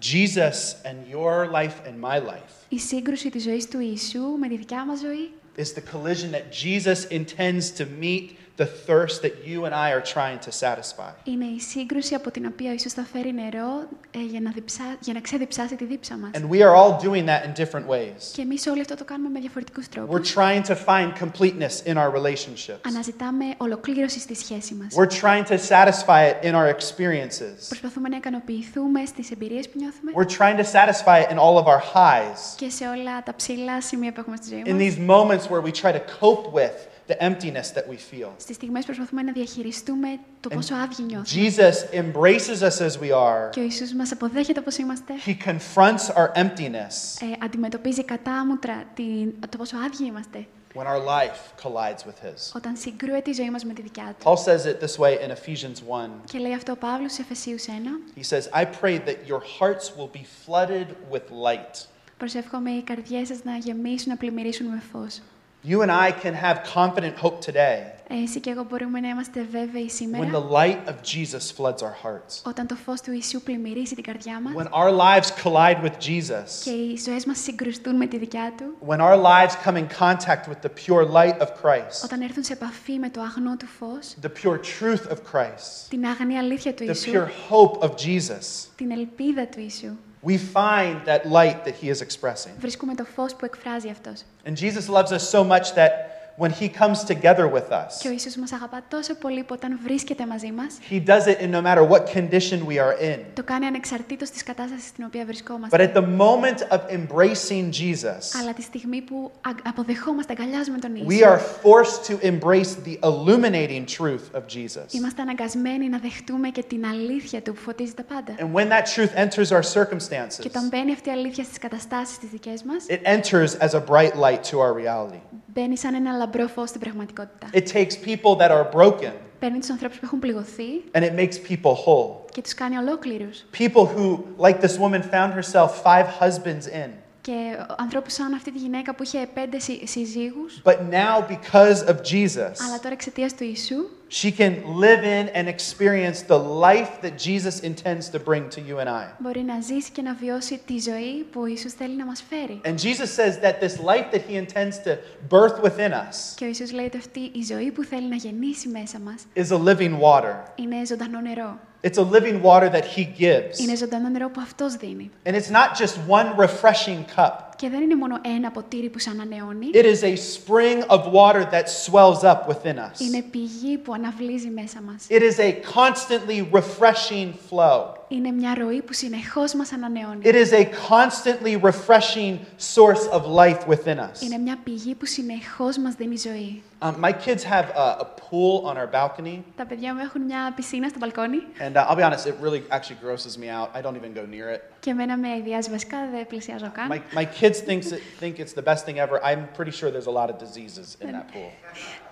[SPEAKER 1] Jesus and your life and my life
[SPEAKER 2] Η σύγκρουση της ζωής του Ιησού με τη δικιά μας ζωή
[SPEAKER 1] is the collision that Jesus intends to meet the thirst that you and I are trying to satisfy.
[SPEAKER 2] είναι η σύγκρουση από την οποία ο Ιησούς θα φέρει νερό ε, για, να διψά, για να ξεδιψάσει τη δίψα μας.
[SPEAKER 1] And we are all doing that in different ways.
[SPEAKER 2] Και εμείς όλοι αυτό το κάνουμε με διαφορετικούς
[SPEAKER 1] We're
[SPEAKER 2] τρόπους.
[SPEAKER 1] trying to find completeness in our relationships.
[SPEAKER 2] Αναζητάμε ολοκλήρωση στη σχέση μας.
[SPEAKER 1] We're trying to satisfy it in our experiences.
[SPEAKER 2] Προσπαθούμε να ικανοποιηθούμε στις εμπειρίες που νιώθουμε
[SPEAKER 1] We're trying to satisfy it in all of our highs.
[SPEAKER 2] και σε όλα τα ψηλά σημεία που έχουμε στη ζωή
[SPEAKER 1] In
[SPEAKER 2] μας.
[SPEAKER 1] these moments where we try to cope with The emptiness that we feel.
[SPEAKER 2] Στις στιγμές προσπαθούμε να διαχειριστούμε το πόσο άδειοι νιώθουμε.
[SPEAKER 1] Jesus embraces us as we are.
[SPEAKER 2] Και ο Ιησούς μας αποδέχεται όπως είμαστε.
[SPEAKER 1] He confronts our emptiness
[SPEAKER 2] Ε, αντιμετωπίζει κατάμουτρα την, το πόσο άδειοι είμαστε
[SPEAKER 1] when our life collides with His.
[SPEAKER 2] όταν συγκρούεται η ζωή μας με τη δικιά του.
[SPEAKER 1] Paul says it this way in Ephesians 1.
[SPEAKER 2] Και λέει αυτό ο Παύλος σε Εφεσίους 1.
[SPEAKER 1] He says, I pray that your hearts will be flooded with light.
[SPEAKER 2] Προσεύχομαι οι καρδιές σας να γεμίσουν, να πλημμυρίσουν με φως.
[SPEAKER 1] You and I can have confident hope today
[SPEAKER 2] Ε, Εσύ και εγώ μπορούμε να είμαστε βέβαιοι
[SPEAKER 1] when
[SPEAKER 2] σήμερα
[SPEAKER 1] the light of Jesus floods our hearts.
[SPEAKER 2] όταν το φως του Ιησού πλημμυρίσει την καρδιά μας
[SPEAKER 1] When our lives collide with
[SPEAKER 2] και
[SPEAKER 1] Jesus.
[SPEAKER 2] οι ζωές μας συγκρουστούν με τη δικιά του,
[SPEAKER 1] When our lives come in contact with the pure light of Christ,
[SPEAKER 2] όταν έρθουν σε επαφή με το αγνό του φως,
[SPEAKER 1] the pure truth of Christ,
[SPEAKER 2] την άγνη αλήθεια του
[SPEAKER 1] the
[SPEAKER 2] Ιησού,
[SPEAKER 1] pure hope of Jesus,
[SPEAKER 2] την ελπίδα του Ιησού,
[SPEAKER 1] we find that light that he is expressing.
[SPEAKER 2] βρίσκουμε το φως που εκφράζει αυτός.
[SPEAKER 1] And Jesus loves us so much that when he comes together with us,
[SPEAKER 2] Και ο Ιησούς μας αγαπά τόσο πολύ που όταν βρίσκεται μαζί μας,
[SPEAKER 1] he does it in no matter what condition we are in.
[SPEAKER 2] το κάνει ανεξαρτήτως της κατάστασης στην οποία
[SPEAKER 1] But
[SPEAKER 2] βρισκόμαστε.
[SPEAKER 1] at the moment of embracing Jesus,
[SPEAKER 2] Αλλά τη στιγμή που α- αποδεχόμαστε, αγκαλιάζουμε τον
[SPEAKER 1] we
[SPEAKER 2] Ιησού,
[SPEAKER 1] are forced to embrace the illuminating truth of Jesus.
[SPEAKER 2] είμαστε αναγκασμένοι να δεχτούμε και την αλήθεια του που φωτίζει τα πάντα.
[SPEAKER 1] And when that truth enters our
[SPEAKER 2] Και
[SPEAKER 1] circumstances,
[SPEAKER 2] όταν μπαίνει αυτή η αλήθεια στις καταστάσεις τις δικές μας,
[SPEAKER 1] it enters as a bright light to our reality.
[SPEAKER 2] Μπαίνει σαν ένα λαμπρό φως στην πραγματικότητα.
[SPEAKER 1] It takes people that are broken
[SPEAKER 2] Παίρνει τους ανθρώπους που έχουν πληγωθεί
[SPEAKER 1] and it makes people whole.
[SPEAKER 2] και τους κάνει ολόκληρους.
[SPEAKER 1] People who, like this woman, found herself five husbands in.
[SPEAKER 2] Και ανθρώπους σαν αυτή τη γυναίκα που είχε πέντε συ- συζύγους,
[SPEAKER 1] But now, because of Jesus,
[SPEAKER 2] αλλά τώρα εξαιτίας του Ιησού,
[SPEAKER 1] she can live in and experience the life that Jesus intends to bring to you and I.
[SPEAKER 2] μπορεί να ζήσει και να βιώσει τη ζωή που ο Ιησούς θέλει να μας φέρει.
[SPEAKER 1] And Jesus says that this life that he intends to birth within us
[SPEAKER 2] Και ο Ιησούς λέει ότι αυτή η ζωή που θέλει να γεννήσει μέσα μας
[SPEAKER 1] is a living water.
[SPEAKER 2] είναι ζωντανό νερό.
[SPEAKER 1] It's a living water that he gives.
[SPEAKER 2] Είναι ζωντανό νερό που Αυτός δίνει.
[SPEAKER 1] And it's not just one refreshing cup.
[SPEAKER 2] Και δεν είναι μόνο ένα ποτήρι που σε ανανεώνει,
[SPEAKER 1] It is a spring of water that swells up within us.
[SPEAKER 2] είναι πηγή που αναβλύζει μέσα μας.
[SPEAKER 1] It is a constantly refreshing flow.
[SPEAKER 2] Είναι μια ροή που συνεχώς μας ανανεώνει.
[SPEAKER 1] It is a constantly refreshing source of life within us.
[SPEAKER 2] Είναι μια πηγή που συνεχώς μας δίνει ζωή.
[SPEAKER 1] Um, my kids have a, a pool on our balcony,
[SPEAKER 2] Τα παιδιά μου έχουν μια πισίνα στο μπαλκόνι
[SPEAKER 1] and uh, I'll be honest, it really actually grosses me out. I don't even go near it.
[SPEAKER 2] και εμένα με ιδιάζει βασικά, δεν πλησιάζω καν.
[SPEAKER 1] My, my kids thinks it, think it's the best thing ever. I'm pretty sure there's a lot of diseases in that pool.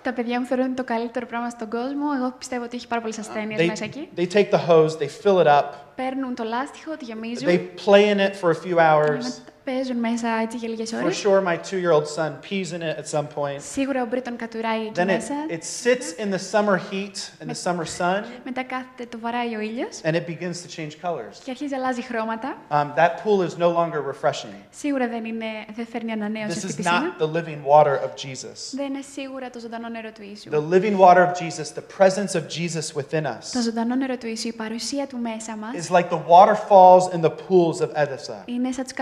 [SPEAKER 2] Τα παιδιά μου θεωρούν ότι το καλύτερο πράγμα στον κόσμο. Εγώ πιστεύω ότι έχει πάρα πολλέ ασθένειε
[SPEAKER 1] They,
[SPEAKER 2] μέσα εκεί.
[SPEAKER 1] they take the hose, they fill it up,
[SPEAKER 2] Παίρνουν το λάστιχο, το γεμίζουν
[SPEAKER 1] they play in it for a few
[SPEAKER 2] και
[SPEAKER 1] hours,
[SPEAKER 2] με- παίζουν μέσα έτσι για λίγες
[SPEAKER 1] For
[SPEAKER 2] ώρες.
[SPEAKER 1] sure, my two year old son pees in it at some point.
[SPEAKER 2] Σίγουρα ο Μπρίτον κατουράει εκεί
[SPEAKER 1] Then it,
[SPEAKER 2] μέσα.
[SPEAKER 1] it sits in the summer heat, in the summer sun,
[SPEAKER 2] Μετά κάθεται, το βαράει ο ήλιος
[SPEAKER 1] and it begins to change colors.
[SPEAKER 2] και αρχίζει να αλλάζει χρώματα.
[SPEAKER 1] Um, that pool is no longer refreshing.
[SPEAKER 2] Σίγουρα δεν, είναι, δεν φέρνει ανανέωση
[SPEAKER 1] This
[SPEAKER 2] αυτή η
[SPEAKER 1] is
[SPEAKER 2] πισίνα.
[SPEAKER 1] not the living water of Jesus.
[SPEAKER 2] Δεν είναι σίγουρα το ζωντανό νερό του Ιησού.
[SPEAKER 1] The living water of Jesus, the presence of Jesus within
[SPEAKER 2] Το
[SPEAKER 1] us,
[SPEAKER 2] ζωντανό νερό του Ιησού, η παρουσία του μέσα μας,
[SPEAKER 1] is like the waterfalls in the pools of Edessa,
[SPEAKER 2] είναι σαν τους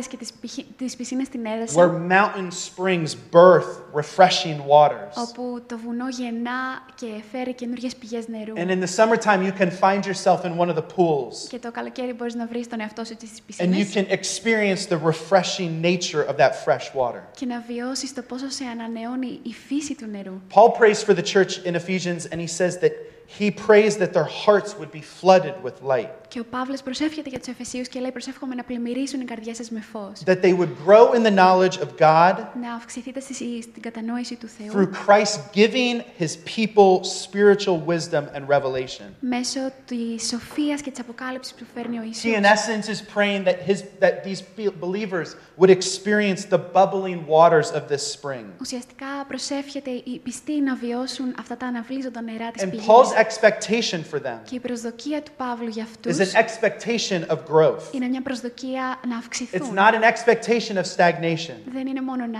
[SPEAKER 2] καταράκτες και τις, πυχη- τις πισίνες στην
[SPEAKER 1] where
[SPEAKER 2] Έδεσα,
[SPEAKER 1] mountain springs birth refreshing waters.
[SPEAKER 2] όπου το βουνό γεννά και φέρει καινούργιες πηγές νερού.
[SPEAKER 1] And in the summertime, you can find yourself in one of the pools,
[SPEAKER 2] Και το καλοκαίρι μπορείς να βρεις τον εαυτό σου στις
[SPEAKER 1] and you
[SPEAKER 2] πισίνες
[SPEAKER 1] can experience the refreshing nature of that fresh water.
[SPEAKER 2] και να βιώσεις το πόσο σε ανανεώνει η φύση του νερού.
[SPEAKER 1] Paul prays for the church in Ephesians, and he says that he prays that their hearts would be flooded with light,
[SPEAKER 2] Και ο Παύλος προσεύχεται για τους Εφεσίους και λέει προσεύχομαι να πλημμυρίσουν οι καρδιές σας με φως.
[SPEAKER 1] that they would grow in the knowledge of God
[SPEAKER 2] Να αυξηθείτε στη- στην κατανόηση του Θεού
[SPEAKER 1] through Christ giving his people spiritual wisdom and revelation.
[SPEAKER 2] μέσω της σοφίας και της αποκάλυψης που φέρνει ο
[SPEAKER 1] He,
[SPEAKER 2] Ιησούς.
[SPEAKER 1] in essence, is praying that, his, that these be- believers would experience the bubbling waters of this spring.
[SPEAKER 2] Ουσιαστικά προσεύχεται οι πιστοί να βιώσουν αυτά τα αναβλύζοντα νερά της
[SPEAKER 1] And
[SPEAKER 2] πηγής.
[SPEAKER 1] Paul's expectation for them
[SPEAKER 2] Και η προσδοκία του Παύλου για
[SPEAKER 1] is
[SPEAKER 2] αυτούς
[SPEAKER 1] an expectation of growth.
[SPEAKER 2] είναι μια προσδοκία να
[SPEAKER 1] It's
[SPEAKER 2] αυξηθούν.
[SPEAKER 1] not an expectation of stagnation.
[SPEAKER 2] Δεν είναι μόνο να,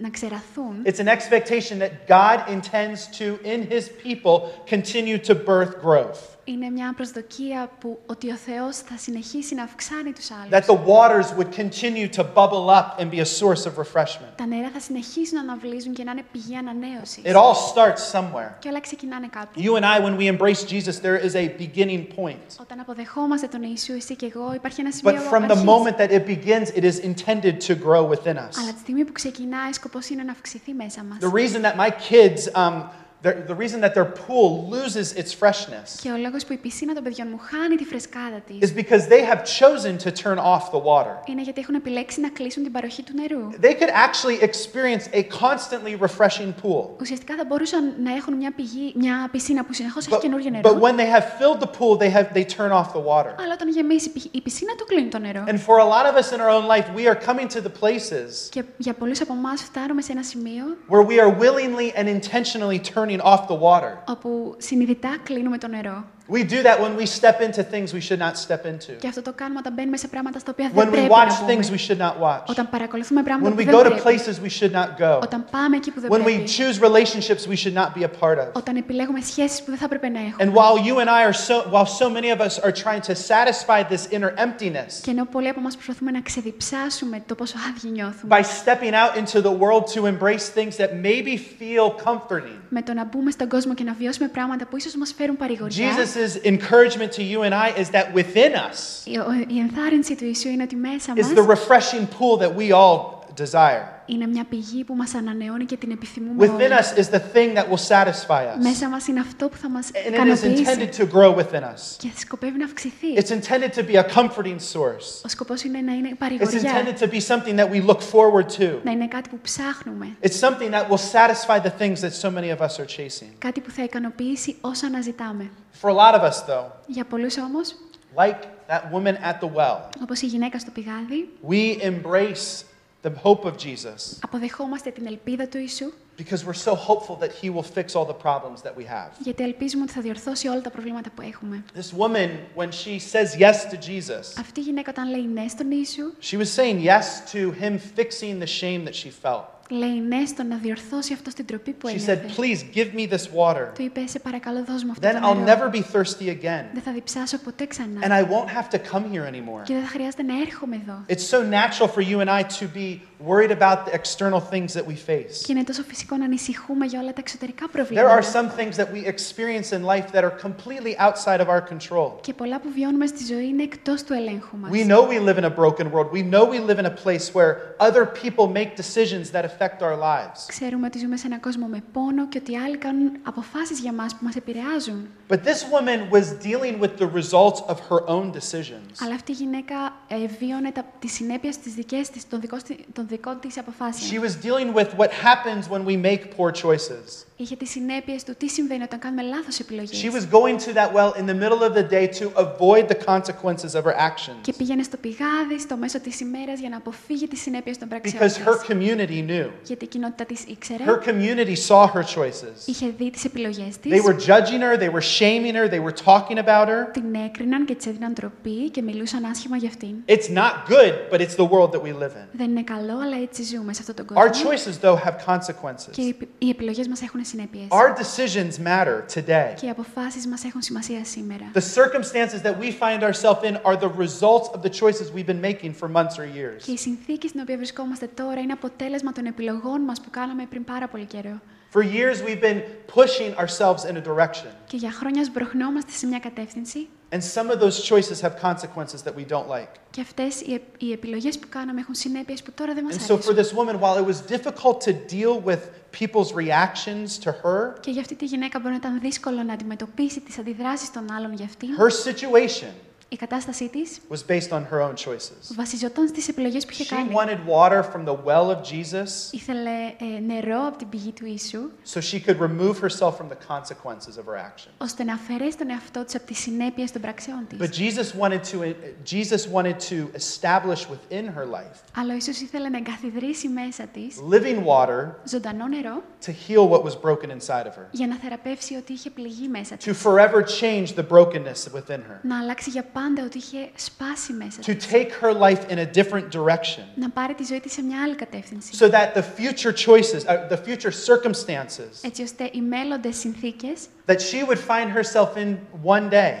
[SPEAKER 2] να ξεραθούν.
[SPEAKER 1] It's an expectation that God intends to, in his people, continue to birth growth.
[SPEAKER 2] Είναι μια προσδοκία που ότι ο Θεός θα συνεχίσει να αυξάνει τους άλλους.
[SPEAKER 1] That the waters would continue to bubble up and be a source of refreshment.
[SPEAKER 2] Τα νερά θα συνεχίσουν να αναβλύζουν και να είναι πηγή ανανέωσης.
[SPEAKER 1] It all starts somewhere.
[SPEAKER 2] Και όλα ξεκινάνε κάπου.
[SPEAKER 1] You and I, when we embrace Jesus, there is a beginning point.
[SPEAKER 2] Όταν αποδεχόμαστε τον Ιησού, εσύ και εγώ, υπάρχει ένα σημείο
[SPEAKER 1] But from the
[SPEAKER 2] αρχής.
[SPEAKER 1] moment that it begins, it is intended to grow within us.
[SPEAKER 2] Αλλά τη στιγμή που ξεκινάει, σκοπός είναι να αυξηθεί μέσα μας.
[SPEAKER 1] The reason that my kids, um, the, the reason that their pool loses its freshness
[SPEAKER 2] Και ο λόγος που η πισίνα των παιδιών μου χάνει τη φρεσκάδα της
[SPEAKER 1] is because they have chosen to turn off the water.
[SPEAKER 2] είναι γιατί έχουν επιλέξει να κλείσουν την παροχή του νερού.
[SPEAKER 1] They could actually experience a constantly refreshing pool.
[SPEAKER 2] Ουσιαστικά θα μπορούσαν να έχουν μια, πηγή, μια πισίνα που συνεχώς έχει
[SPEAKER 1] But,
[SPEAKER 2] καινούργιο
[SPEAKER 1] but
[SPEAKER 2] νερό.
[SPEAKER 1] when they have filled the pool, they, have, they turn off the water.
[SPEAKER 2] Αλλά όταν γεμίσει η πι- η πισίνα, του κλείνει το νερό.
[SPEAKER 1] And for a lot of us in our own life, we are coming to the places
[SPEAKER 2] Και για πολλούς από εμά φτάνουμε σε ένα σημείο
[SPEAKER 1] where we are willingly and intentionally turning off the water.
[SPEAKER 2] όπου συνειδητά κλείνουμε το νερό.
[SPEAKER 1] We do that when we step into things we should not step into.
[SPEAKER 2] Και αυτό το κάνουμε όταν μπαίνουμε σε πράγματα στα οποία
[SPEAKER 1] When
[SPEAKER 2] δεν
[SPEAKER 1] we
[SPEAKER 2] πρέπει
[SPEAKER 1] watch
[SPEAKER 2] να
[SPEAKER 1] things
[SPEAKER 2] μπούμε.
[SPEAKER 1] we should not watch.
[SPEAKER 2] Όταν παρακολουθούμε πράγματα
[SPEAKER 1] When
[SPEAKER 2] που
[SPEAKER 1] we
[SPEAKER 2] δεν
[SPEAKER 1] go to
[SPEAKER 2] πρέπει.
[SPEAKER 1] places we should not go.
[SPEAKER 2] Όταν πάμε εκεί που δεν
[SPEAKER 1] When we
[SPEAKER 2] πρέπει.
[SPEAKER 1] choose relationships we should not be a part of.
[SPEAKER 2] Όταν επιλέγουμε σχέσεις που δεν θα πρέπει να έχουμε.
[SPEAKER 1] And while you and I are so while so many of us are trying to satisfy this inner emptiness
[SPEAKER 2] Και ενώ πολλοί από εμά προσπαθούμε να ξεδιψάσουμε το πόσο άδειοι νιώθουμε,
[SPEAKER 1] by stepping out into the world to embrace things that maybe feel comforting.
[SPEAKER 2] με το να μπούμε στον κόσμο και να βιώσουμε πράγματα που ίσως μας φέρουν παρηγοριά,
[SPEAKER 1] Jesus' encouragement to you and I is that within us
[SPEAKER 2] η, ο- η ενθάρρυνση του Ιησού είναι ότι μέσα
[SPEAKER 1] is the
[SPEAKER 2] μας
[SPEAKER 1] refreshing pool that we all desire.
[SPEAKER 2] είναι μια πηγή που μας ανανεώνει και την επιθυμούμε
[SPEAKER 1] Within
[SPEAKER 2] όλοι.
[SPEAKER 1] us is the thing that will satisfy us.
[SPEAKER 2] Μέσα μας είναι αυτό που θα μας
[SPEAKER 1] And it is
[SPEAKER 2] ικανοποιήσει
[SPEAKER 1] intended to grow within us.
[SPEAKER 2] και σκοπεύει να αυξηθεί.
[SPEAKER 1] It's intended to be a comforting source.
[SPEAKER 2] Ο σκοπός είναι να είναι
[SPEAKER 1] It's
[SPEAKER 2] παρηγοριά,
[SPEAKER 1] intended to be something that we look forward to.
[SPEAKER 2] να είναι κάτι που ψάχνουμε,
[SPEAKER 1] It's something that will satisfy the things that so many of us are chasing.
[SPEAKER 2] κάτι που θα ικανοποιήσει όσα αναζητάμε.
[SPEAKER 1] For a lot of us, though,
[SPEAKER 2] Για πολλούς όμως,
[SPEAKER 1] like that woman at the well,
[SPEAKER 2] όπως η γυναίκα στο πηγάδι,
[SPEAKER 1] we embrace the hope of Jesus
[SPEAKER 2] αποδεχόμαστε την ελπίδα του Ιησού
[SPEAKER 1] because we're so hopeful that he will fix all the problems that we have.
[SPEAKER 2] γιατί ελπίζουμε ότι θα διορθώσει όλα τα προβλήματα που έχουμε.
[SPEAKER 1] This woman, when she says yes to Jesus,
[SPEAKER 2] Αυτή η γυναίκα όταν λέει ναι στον Ιησού,
[SPEAKER 1] she was saying yes to him fixing the shame that she felt.
[SPEAKER 2] Λέει ναι στο να διορθώσει αυτό στην τροπή που
[SPEAKER 1] She
[SPEAKER 2] ένιωθε.
[SPEAKER 1] said, Please give me this water.
[SPEAKER 2] Του είπε, σε παρακαλώ δώσ' μου αυτό
[SPEAKER 1] Then
[SPEAKER 2] το
[SPEAKER 1] I'll
[SPEAKER 2] νερό.
[SPEAKER 1] never be thirsty again.
[SPEAKER 2] Δεν θα διψάσω ποτέ ξανά.
[SPEAKER 1] And I won't have to come here anymore.
[SPEAKER 2] Και δεν θα χρειάζεται να έρχομαι εδώ.
[SPEAKER 1] It's so natural for you and I to be worried about the external things that we face.
[SPEAKER 2] Και είναι τόσο φυσικό να ανησυχούμε για όλα τα εξωτερικά
[SPEAKER 1] There are
[SPEAKER 2] προβλήματα.
[SPEAKER 1] some things that we experience in life that are completely outside of our control.
[SPEAKER 2] Και πολλά που βιώνουμε στη ζωή είναι εκτός του ελέγχου μας.
[SPEAKER 1] We know we live in a broken world. We know we live in a place where other people make decisions that affect our lives.
[SPEAKER 2] Ξέρουμε ότι ζούμε σε έναν κόσμο με πόνο και ότι άλλοι κάνουν αποφάσεις για μας που μας επηρεάζουν.
[SPEAKER 1] But this woman was dealing with the results of her own decisions.
[SPEAKER 2] Αλλά αυτή η γυναίκα ε, βίωνε τα, τις συνέπειες της δικές της, των, δικών, της- των δικών της
[SPEAKER 1] She
[SPEAKER 2] αποφάσεων.
[SPEAKER 1] was dealing with what happens when we make poor choices.
[SPEAKER 2] Είχε τις συνέπειες του τι συμβαίνει όταν κάνουμε λάθος επιλογές.
[SPEAKER 1] She was going to that well in the middle of the day to avoid the consequences of her actions
[SPEAKER 2] Και πήγαινε στο πηγάδι στο μέσο της ημέρας για να αποφύγει τις συνέπειες των πράξεων
[SPEAKER 1] because
[SPEAKER 2] της.
[SPEAKER 1] her community knew.
[SPEAKER 2] Γιατί η κοινότητα της ήξερε,
[SPEAKER 1] Her community saw her choices.
[SPEAKER 2] είχε δει τις επιλογές της,
[SPEAKER 1] They were judging her, they were shaming her, they were talking about her.
[SPEAKER 2] την έκριναν και της έδιναν τροπή και μιλούσαν άσχημα για αυτήν.
[SPEAKER 1] It's not good, but it's the world that we live in.
[SPEAKER 2] Δεν είναι καλό, αλλά έτσι ζούμε σε αυτόν τον
[SPEAKER 1] Our
[SPEAKER 2] κόσμο.
[SPEAKER 1] choices, though, have
[SPEAKER 2] Και
[SPEAKER 1] consequences.
[SPEAKER 2] οι επι- οι επιλογές μας έχουν συνέπειες.
[SPEAKER 1] Our decisions matter today.
[SPEAKER 2] Και οι αποφάσεις μας έχουν σημασία σήμερα.
[SPEAKER 1] The circumstances that we find ourselves in are the results of the choices we've been making for months or years.
[SPEAKER 2] Και η συνθήκη στην οποία βρισκόμαστε τώρα είναι αποτέλεσμα των επιλογών μας που κάναμε πριν πάρα πολύ καιρό.
[SPEAKER 1] For years, we've been pushing ourselves in a direction.
[SPEAKER 2] Και για χρόνια σμπροχνόμαστε σε μια κατεύθυνση
[SPEAKER 1] And some of those choices have consequences that we don't like.
[SPEAKER 2] και αυτές οι, επ- οι επιλογές που κάναμε έχουν συνέπειες που τώρα δεν μας
[SPEAKER 1] And so, for
[SPEAKER 2] αρέσουν.
[SPEAKER 1] this woman, while it was difficult to deal with people's reactions to her,
[SPEAKER 2] Και για αυτή τη γυναίκα μπορεί να ήταν δύσκολο να αντιμετωπίσει τις αντιδράσεις των άλλων για αυτήν.
[SPEAKER 1] her situation
[SPEAKER 2] Η κατάστασή της
[SPEAKER 1] was based on her own choices.
[SPEAKER 2] βασιζόταν στις επιλογές που είχε
[SPEAKER 1] She
[SPEAKER 2] κάνει.
[SPEAKER 1] wanted water from the well of Jesus
[SPEAKER 2] Ήθελε ε, νερό από την πηγή του Ιησού,
[SPEAKER 1] so she could remove herself from the consequences of her action.
[SPEAKER 2] ώστε να αφαιρέσει τον εαυτό της από τις συνέπειες των πραξεών της.
[SPEAKER 1] But Jesus wanted to Jesus wanted to establish within her life
[SPEAKER 2] Αλλά ο Ιησούς ήθελε να εγκαθιδρύσει μέσα της
[SPEAKER 1] living water
[SPEAKER 2] ζωντανό νερό
[SPEAKER 1] to heal what was broken inside of her,
[SPEAKER 2] για να θεραπεύσει ότι είχε πληγεί μέσα της.
[SPEAKER 1] to forever change the brokenness within her,
[SPEAKER 2] Να αλλάξει για πάντα ότι είχε σπάσει μέσα
[SPEAKER 1] to
[SPEAKER 2] της.
[SPEAKER 1] take her life in a different direction
[SPEAKER 2] Να πάρει τη ζωή της σε μια άλλη κατεύθυνση.
[SPEAKER 1] so that the future choices, uh, the future circumstances
[SPEAKER 2] Έτσι ώστε οι μέλλοντες συνθήκες
[SPEAKER 1] that she would find herself in one day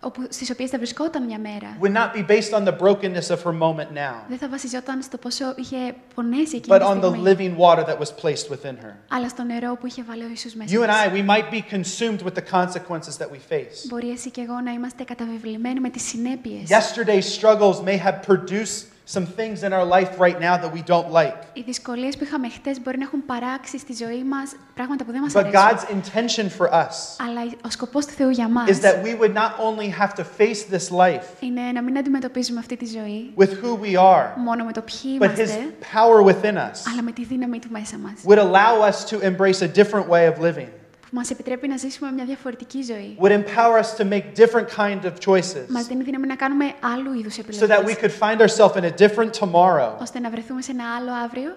[SPEAKER 2] όπου, στις οποίες θα βρισκόταν μια μέρα
[SPEAKER 1] would not be based on the brokenness of her moment now,
[SPEAKER 2] δεν θα βασιζόταν στο πόσο είχε πονέσει εκείνη
[SPEAKER 1] but
[SPEAKER 2] τη
[SPEAKER 1] on the
[SPEAKER 2] στιγμή,
[SPEAKER 1] living water that was placed within her.
[SPEAKER 2] αλλά στο νερό που είχε βάλει ο Ιησούς μέσα
[SPEAKER 1] You and
[SPEAKER 2] της.
[SPEAKER 1] I, we might be consumed with the consequences that we face.
[SPEAKER 2] Μπορεί εσύ και εγώ να είμαστε καταβεβλημένοι με τις συνέπειες.
[SPEAKER 1] Yesterday's struggles may have produced some things in our life right now that we don't like.
[SPEAKER 2] Οι δυσκολίες που είχαμε χτες μπορεί να έχουν παράξει στη ζωή μας πράγματα που δεν μας
[SPEAKER 1] But
[SPEAKER 2] αρέσουν.
[SPEAKER 1] God's intention for us
[SPEAKER 2] Αλλά ο σκοπός του Θεού για μας
[SPEAKER 1] is that we would not only have to face this life
[SPEAKER 2] είναι να μην αντιμετωπίζουμε αυτή τη ζωή
[SPEAKER 1] with who we are,
[SPEAKER 2] μόνο με το ποιοι
[SPEAKER 1] but His
[SPEAKER 2] είμαστε,
[SPEAKER 1] power within us
[SPEAKER 2] αλλά με τη δύναμη του μέσα μας.
[SPEAKER 1] would allow us to embrace a different way of living,
[SPEAKER 2] Που μας επιτρέπει να ζήσουμε μια διαφορετική ζωή.
[SPEAKER 1] would empower us to make different kind of choices
[SPEAKER 2] Μας δίνει δύναμη να κάνουμε άλλου είδους
[SPEAKER 1] so that we
[SPEAKER 2] επιλογές,
[SPEAKER 1] could find ourselves in a different tomorrow
[SPEAKER 2] ώστε να βρεθούμε σε ένα άλλο αύριο,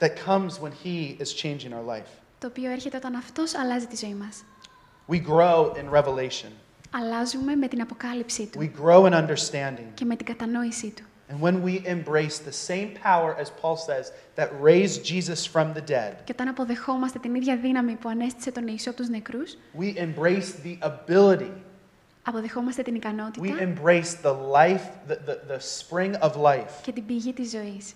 [SPEAKER 1] that comes when He is changing our life.
[SPEAKER 2] το οποίο έρχεται όταν Αυτός αλλάζει τη ζωή μας.
[SPEAKER 1] We grow in revelation,
[SPEAKER 2] Αλλάζουμε με την αποκάλυψή Του
[SPEAKER 1] we grow in understanding.
[SPEAKER 2] και με την κατανόησή Του.
[SPEAKER 1] And when we embrace the same power, as Paul says, that raised Jesus from the dead,
[SPEAKER 2] Και όταν αποδεχόμαστε την ίδια δύναμη που ανέστησε τον Ιησού από τους νεκρούς,
[SPEAKER 1] we embrace the ability,
[SPEAKER 2] αποδεχόμαστε την
[SPEAKER 1] we
[SPEAKER 2] ικανότητα
[SPEAKER 1] embrace the life, the, the, the spring of life
[SPEAKER 2] και την πηγή της ζωής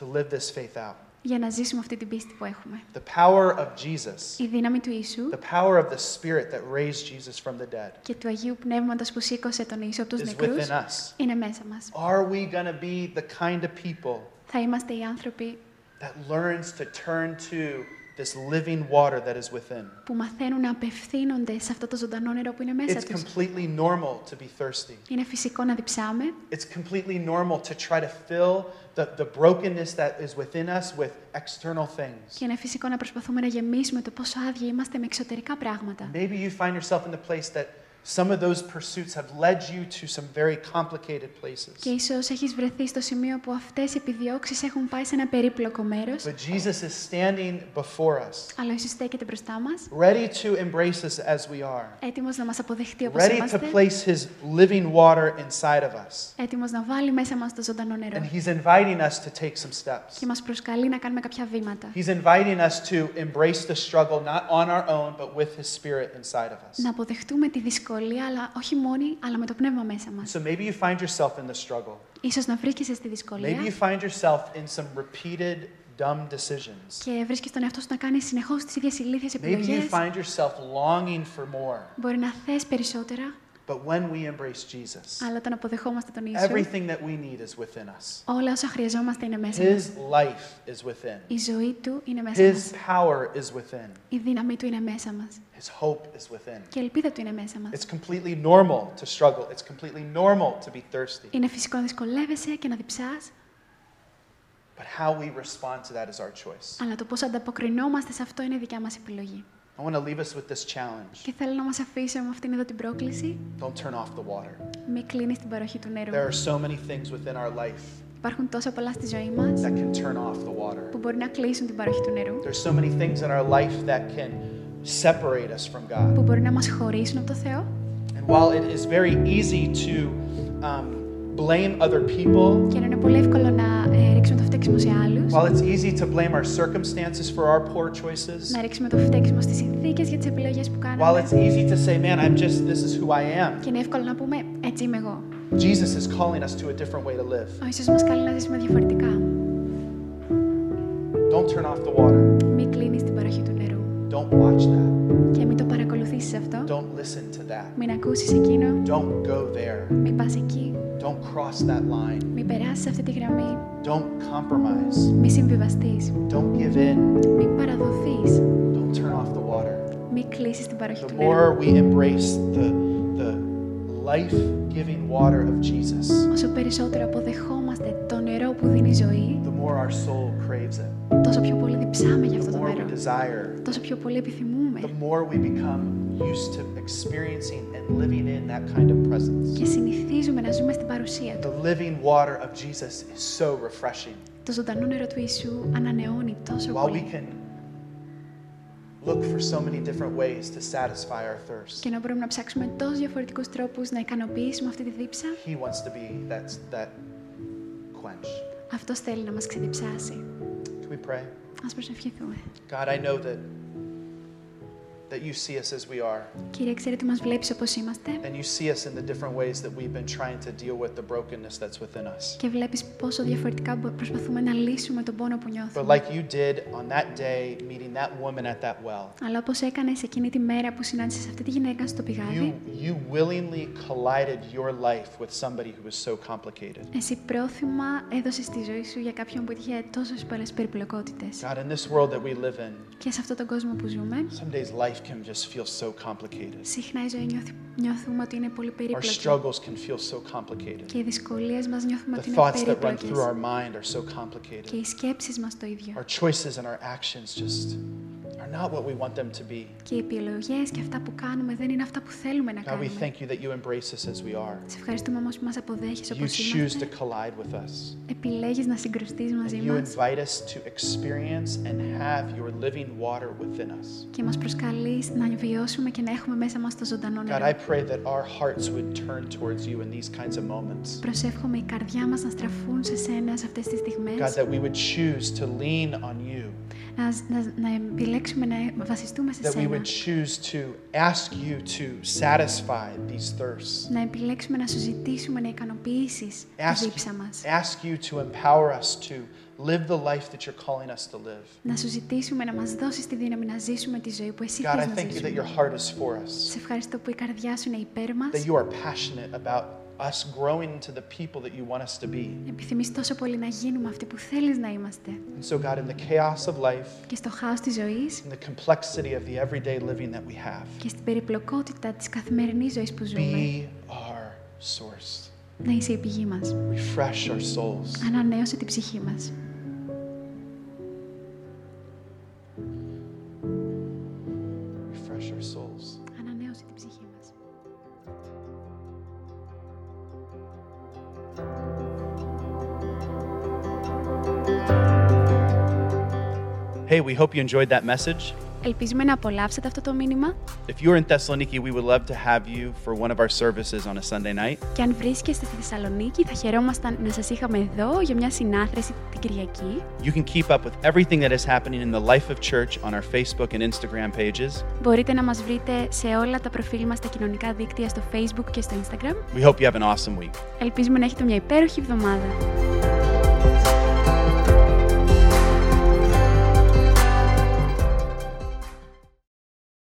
[SPEAKER 1] to live this faith out.
[SPEAKER 2] Για να ζήσουμε αυτή την πίστη που έχουμε.
[SPEAKER 1] The power of Jesus,
[SPEAKER 2] Η δύναμη του Ιησού
[SPEAKER 1] the power of the Spirit that raised Jesus from the dead
[SPEAKER 2] και του Αγίου Πνεύματος που σήκωσε τον Ιησού από τους
[SPEAKER 1] is
[SPEAKER 2] νεκρούς
[SPEAKER 1] within us.
[SPEAKER 2] είναι μέσα μας.
[SPEAKER 1] Are we going to be the kind of people
[SPEAKER 2] Θα είμαστε οι άνθρωποι
[SPEAKER 1] that learns to turn to this living water that is within?
[SPEAKER 2] που μαθαίνουν να απευθύνονται σε αυτό το ζωντανό νερό που είναι μέσα
[SPEAKER 1] It's
[SPEAKER 2] τους.
[SPEAKER 1] completely normal to be thirsty.
[SPEAKER 2] Είναι φυσικό να διψάμε,
[SPEAKER 1] It's completely normal to try to fill the, the brokenness that is within us with external things.
[SPEAKER 2] και είναι φυσικό να προσπαθούμε να γεμίσουμε το πόσο άδεια είμαστε με εξωτερικά πράγματα.
[SPEAKER 1] Maybe you find yourself in the place that some of those pursuits have led you to some very complicated
[SPEAKER 2] Και
[SPEAKER 1] places.
[SPEAKER 2] ίσως έχεις βρεθεί στο σημείο που αυτές οι επιδιώξεις έχουν πάει σε ένα περίπλοκο μέρος,
[SPEAKER 1] But Jesus is standing before us,
[SPEAKER 2] αλλά ο Ιησούς στέκεται μπροστά μας,
[SPEAKER 1] ready to embrace us as we are,
[SPEAKER 2] έτοιμος να μας αποδεχτεί όπως
[SPEAKER 1] ready to
[SPEAKER 2] είμαστε,
[SPEAKER 1] place his living water inside of us.
[SPEAKER 2] έτοιμος να βάλει μέσα μας το ζωντανό
[SPEAKER 1] And
[SPEAKER 2] νερό
[SPEAKER 1] he's inviting us to take some steps.
[SPEAKER 2] και μας προσκαλεί να κάνουμε κάποια βήματα.
[SPEAKER 1] He's inviting us to embrace the struggle not on our own, but with his spirit inside of us.
[SPEAKER 2] Να αποδεχτούμε τη δυσκολία, Αλλά όχι μόνοι, αλλά με το πνεύμα μέσα μας.
[SPEAKER 1] So maybe you find yourself in the struggle.
[SPEAKER 2] Ίσως να βρίσκεσαι στη
[SPEAKER 1] Maybe you
[SPEAKER 2] δυσκολία
[SPEAKER 1] find yourself in some repeated dumb decisions.
[SPEAKER 2] και βρίσκεις τον εαυτό σου να κάνεις συνεχώς τις ίδιες ηλίθιες
[SPEAKER 1] Maybe you
[SPEAKER 2] επιλογές.
[SPEAKER 1] find yourself longing for more.
[SPEAKER 2] Μπορεί να θες περισσότερα,
[SPEAKER 1] But when we embrace Jesus,
[SPEAKER 2] Αλλά όταν αποδεχόμαστε τον Ιησού,
[SPEAKER 1] everything that we need is within us.
[SPEAKER 2] όλα όσα χρειαζόμαστε είναι μέσα μας.
[SPEAKER 1] His life is within.
[SPEAKER 2] Η ζωή Του είναι μέσα
[SPEAKER 1] His
[SPEAKER 2] μας.
[SPEAKER 1] power is within.
[SPEAKER 2] Η δύναμη Του είναι μέσα μας.
[SPEAKER 1] His hope is within.
[SPEAKER 2] Και η ελπίδα Του είναι μέσα μας.
[SPEAKER 1] It's completely normal to struggle. It's completely normal to be thirsty.
[SPEAKER 2] Είναι φυσικό να δυσκολεύεσαι και να διψάς,
[SPEAKER 1] But how we respond to that is our choice.
[SPEAKER 2] αλλά το πώς ανταποκρινόμαστε σε αυτό είναι η δικιά μας επιλογή.
[SPEAKER 1] I want to leave us with this challenge.
[SPEAKER 2] Και θέλω να μας αφήσω με αυτήν εδώ την πρόκληση.
[SPEAKER 1] Don't turn off the water.
[SPEAKER 2] Μην κλείνεις την παροχή του νερού.
[SPEAKER 1] There are so many things within our life
[SPEAKER 2] Υπάρχουν τόσα πολλά στη ζωή μας
[SPEAKER 1] that can turn off the water.
[SPEAKER 2] που μπορεί να κλείσουν την παροχή του νερού,
[SPEAKER 1] There's so many things in our life that can separate us from God.
[SPEAKER 2] που μπορεί να μας χωρίσουν από το Θεό.
[SPEAKER 1] And while it is very easy to um, blame other people,
[SPEAKER 2] Και να είναι πολύ εύκολο να ε, ρίξουμε το φταίξιμο σε άλλους,
[SPEAKER 1] while it's easy to blame our circumstances for our poor choices,
[SPEAKER 2] να ρίξουμε το φταίξιμο στις συνθήκες για τις επιλογές που
[SPEAKER 1] while
[SPEAKER 2] κάναμε
[SPEAKER 1] it's easy to say, man, I'm just, this is who I am,
[SPEAKER 2] και είναι εύκολο να πούμε έτσι είμαι εγώ.
[SPEAKER 1] Jesus is calling us to a different way to live.
[SPEAKER 2] Ο Ιησούς μας καλεί να ζήσουμε διαφορετικά.
[SPEAKER 1] Don't turn off the water. Don't watch that.
[SPEAKER 2] και μην το παρακολουθήσεις αυτό.
[SPEAKER 1] Don't listen to that.
[SPEAKER 2] Μην ακούσεις εκείνο,
[SPEAKER 1] Don't go there.
[SPEAKER 2] μην πας εκεί,
[SPEAKER 1] Don't cross that line.
[SPEAKER 2] μην περάσεις αυτή τη γραμμή,
[SPEAKER 1] Don't compromise.
[SPEAKER 2] μην συμβιβαστείς,
[SPEAKER 1] Don't give in.
[SPEAKER 2] μην παραδοθείς,
[SPEAKER 1] Don't turn off the water.
[SPEAKER 2] μην κλείσεις την παροχή
[SPEAKER 1] The
[SPEAKER 2] του νερού.
[SPEAKER 1] more we embrace the, the life giving water of Jesus,
[SPEAKER 2] Όσο περισσότερο αποδεχόμαστε το νερό που δίνει ζωή,
[SPEAKER 1] the more our soul craves it.
[SPEAKER 2] τόσο πιο πολύ διψάμε για
[SPEAKER 1] The
[SPEAKER 2] αυτό το
[SPEAKER 1] more we
[SPEAKER 2] νερό.
[SPEAKER 1] desire,
[SPEAKER 2] Τόσο πιο πολύ επιθυμούμε.
[SPEAKER 1] the more we become used to experiencing and living in that kind of presence.
[SPEAKER 2] Και συνηθίζουμε να ζούμε στην παρουσία του.
[SPEAKER 1] The living water of Jesus is so refreshing.
[SPEAKER 2] Το ζωντανό νερό του Ιησού ανανεώνει τόσο
[SPEAKER 1] While we
[SPEAKER 2] πολύ.
[SPEAKER 1] can look for so many different ways to satisfy our thirst,
[SPEAKER 2] Και να μπορούμε να ψάξουμε τόσους διαφορετικούς τρόπους να ικανοποιήσουμε αυτή τη δίψα,
[SPEAKER 1] He wants to be that, that quench.
[SPEAKER 2] αυτός θέλει να μας ξεδιψάσει.
[SPEAKER 1] Can we pray?
[SPEAKER 2] Ας προσευχηθούμε.
[SPEAKER 1] God, I know that, that you see us as we are,
[SPEAKER 2] Κύριε, ξέρετε ότι μας βλέπεις όπως είμαστε
[SPEAKER 1] and you see us in the different ways that we've been trying to deal with the brokenness that's within us.
[SPEAKER 2] και βλέπεις πόσο διαφορετικά μπο- προσπαθούμε να λύσουμε τον πόνο που
[SPEAKER 1] But
[SPEAKER 2] νιώθουμε.
[SPEAKER 1] like you did on that day, meeting that woman at that well,
[SPEAKER 2] Αλλά όπως έκανες εκείνη τη μέρα που συνάντησες αυτή τη γυναίκα στο
[SPEAKER 1] you,
[SPEAKER 2] πηγάδι,
[SPEAKER 1] you willingly collided your life with somebody who was so complicated.
[SPEAKER 2] εσύ πρόθυμα έδωσες τη ζωή σου για κάποιον που είχε τόσες πολλές περιπλοκότητες.
[SPEAKER 1] God, in this world that we live in,
[SPEAKER 2] Και σε αυτόν τον κόσμο που ζούμε,
[SPEAKER 1] some days life can just feel so complicated.
[SPEAKER 2] συχνά η ζωή νιώθει- νιώθουμε ότι είναι πολύ
[SPEAKER 1] Our
[SPEAKER 2] περίπλοκη.
[SPEAKER 1] struggles can feel so complicated.
[SPEAKER 2] Και οι δυσκολίες μας νιώθουμε
[SPEAKER 1] The
[SPEAKER 2] ότι είναι
[SPEAKER 1] thoughts that run
[SPEAKER 2] περίπλοκες.
[SPEAKER 1] through our mind are so
[SPEAKER 2] Και
[SPEAKER 1] complicated.
[SPEAKER 2] οι σκέψεις μας το ίδιο.
[SPEAKER 1] Our choices and our actions just are not what we want them to be.
[SPEAKER 2] Και οι επιλογές και αυτά που κάνουμε δεν είναι αυτά που θέλουμε να
[SPEAKER 1] God, we
[SPEAKER 2] κάνουμε.
[SPEAKER 1] thank you that you embrace us as we are.
[SPEAKER 2] Σε ευχαριστούμε όμως που μας αποδέχεις
[SPEAKER 1] You
[SPEAKER 2] όπως
[SPEAKER 1] choose
[SPEAKER 2] είμαστε.
[SPEAKER 1] to collide with us.
[SPEAKER 2] Επιλέγεις να συγκρουστείς
[SPEAKER 1] And
[SPEAKER 2] μαζί
[SPEAKER 1] you
[SPEAKER 2] μας
[SPEAKER 1] invite us to experience and have your living water within us.
[SPEAKER 2] και μας προσκαλείς να βιώσουμε και να έχουμε μέσα μας το ζωντανό
[SPEAKER 1] God, I
[SPEAKER 2] νερό.
[SPEAKER 1] pray that our hearts would turn towards you in these kinds of moments.
[SPEAKER 2] Προσεύχομαι η καρδιά μας να στραφούν σε σένα σε αυτές τις
[SPEAKER 1] God,
[SPEAKER 2] στιγμές,
[SPEAKER 1] that we would choose to lean on you.
[SPEAKER 2] να, να, να επιλέξουμε να βασιστούμε σε
[SPEAKER 1] That we
[SPEAKER 2] σένα,
[SPEAKER 1] would choose to ask you to satisfy these thirsts.
[SPEAKER 2] να επιλέξουμε να σου ζητήσουμε να ικανοποιήσεις τη
[SPEAKER 1] Ask,
[SPEAKER 2] δίψα μας,
[SPEAKER 1] ask you to empower us to live the life that you're calling us to live.
[SPEAKER 2] να σου ζητήσουμε να μας δώσεις τη δύναμη να ζήσουμε τη ζωή που εσύ
[SPEAKER 1] God, I
[SPEAKER 2] θες να
[SPEAKER 1] thank you that
[SPEAKER 2] ζήσουμε.
[SPEAKER 1] your heart is for us.
[SPEAKER 2] Σε ευχαριστώ που η καρδιά σου είναι υπέρ μας.
[SPEAKER 1] That you are passionate about us growing into the people that you want us to be.
[SPEAKER 2] Επιθυμείς τόσο πολύ να γίνουμε αυτοί που θέλεις να είμαστε.
[SPEAKER 1] And so, God, in the chaos of life,
[SPEAKER 2] Και στο χάος της ζωής
[SPEAKER 1] in the complexity of the everyday living that we have,
[SPEAKER 2] και στην περιπλοκότητα της καθημερινής ζωής που ζούμε,
[SPEAKER 1] be our source.
[SPEAKER 2] να είσαι η πηγή μας.
[SPEAKER 1] Refresh our souls.
[SPEAKER 2] Ανανέωσε την ψυχή μας.
[SPEAKER 1] we hope you enjoyed that message.
[SPEAKER 2] Ελπίζουμε να απολαύσετε αυτό το μήνυμα
[SPEAKER 1] If you're in Thessaloniki, we would love to have you for one of our services on a Sunday night.
[SPEAKER 2] και αν βρίσκεστε στη Θεσσαλονίκη θα χαιρόμασταν να σας είχαμε εδώ για μια συνάθρεση την Κυριακή.
[SPEAKER 1] You can keep up with everything that is happening in the life of church on our Facebook and Instagram pages.
[SPEAKER 2] Μπορείτε να μας βρείτε σε όλα τα προφίλ μας στα κοινωνικά δίκτυα στο Facebook και στο Instagram.
[SPEAKER 1] We hope you have an awesome week.
[SPEAKER 2] Ελπίζουμε να έχετε μια υπέροχη εβδομάδα.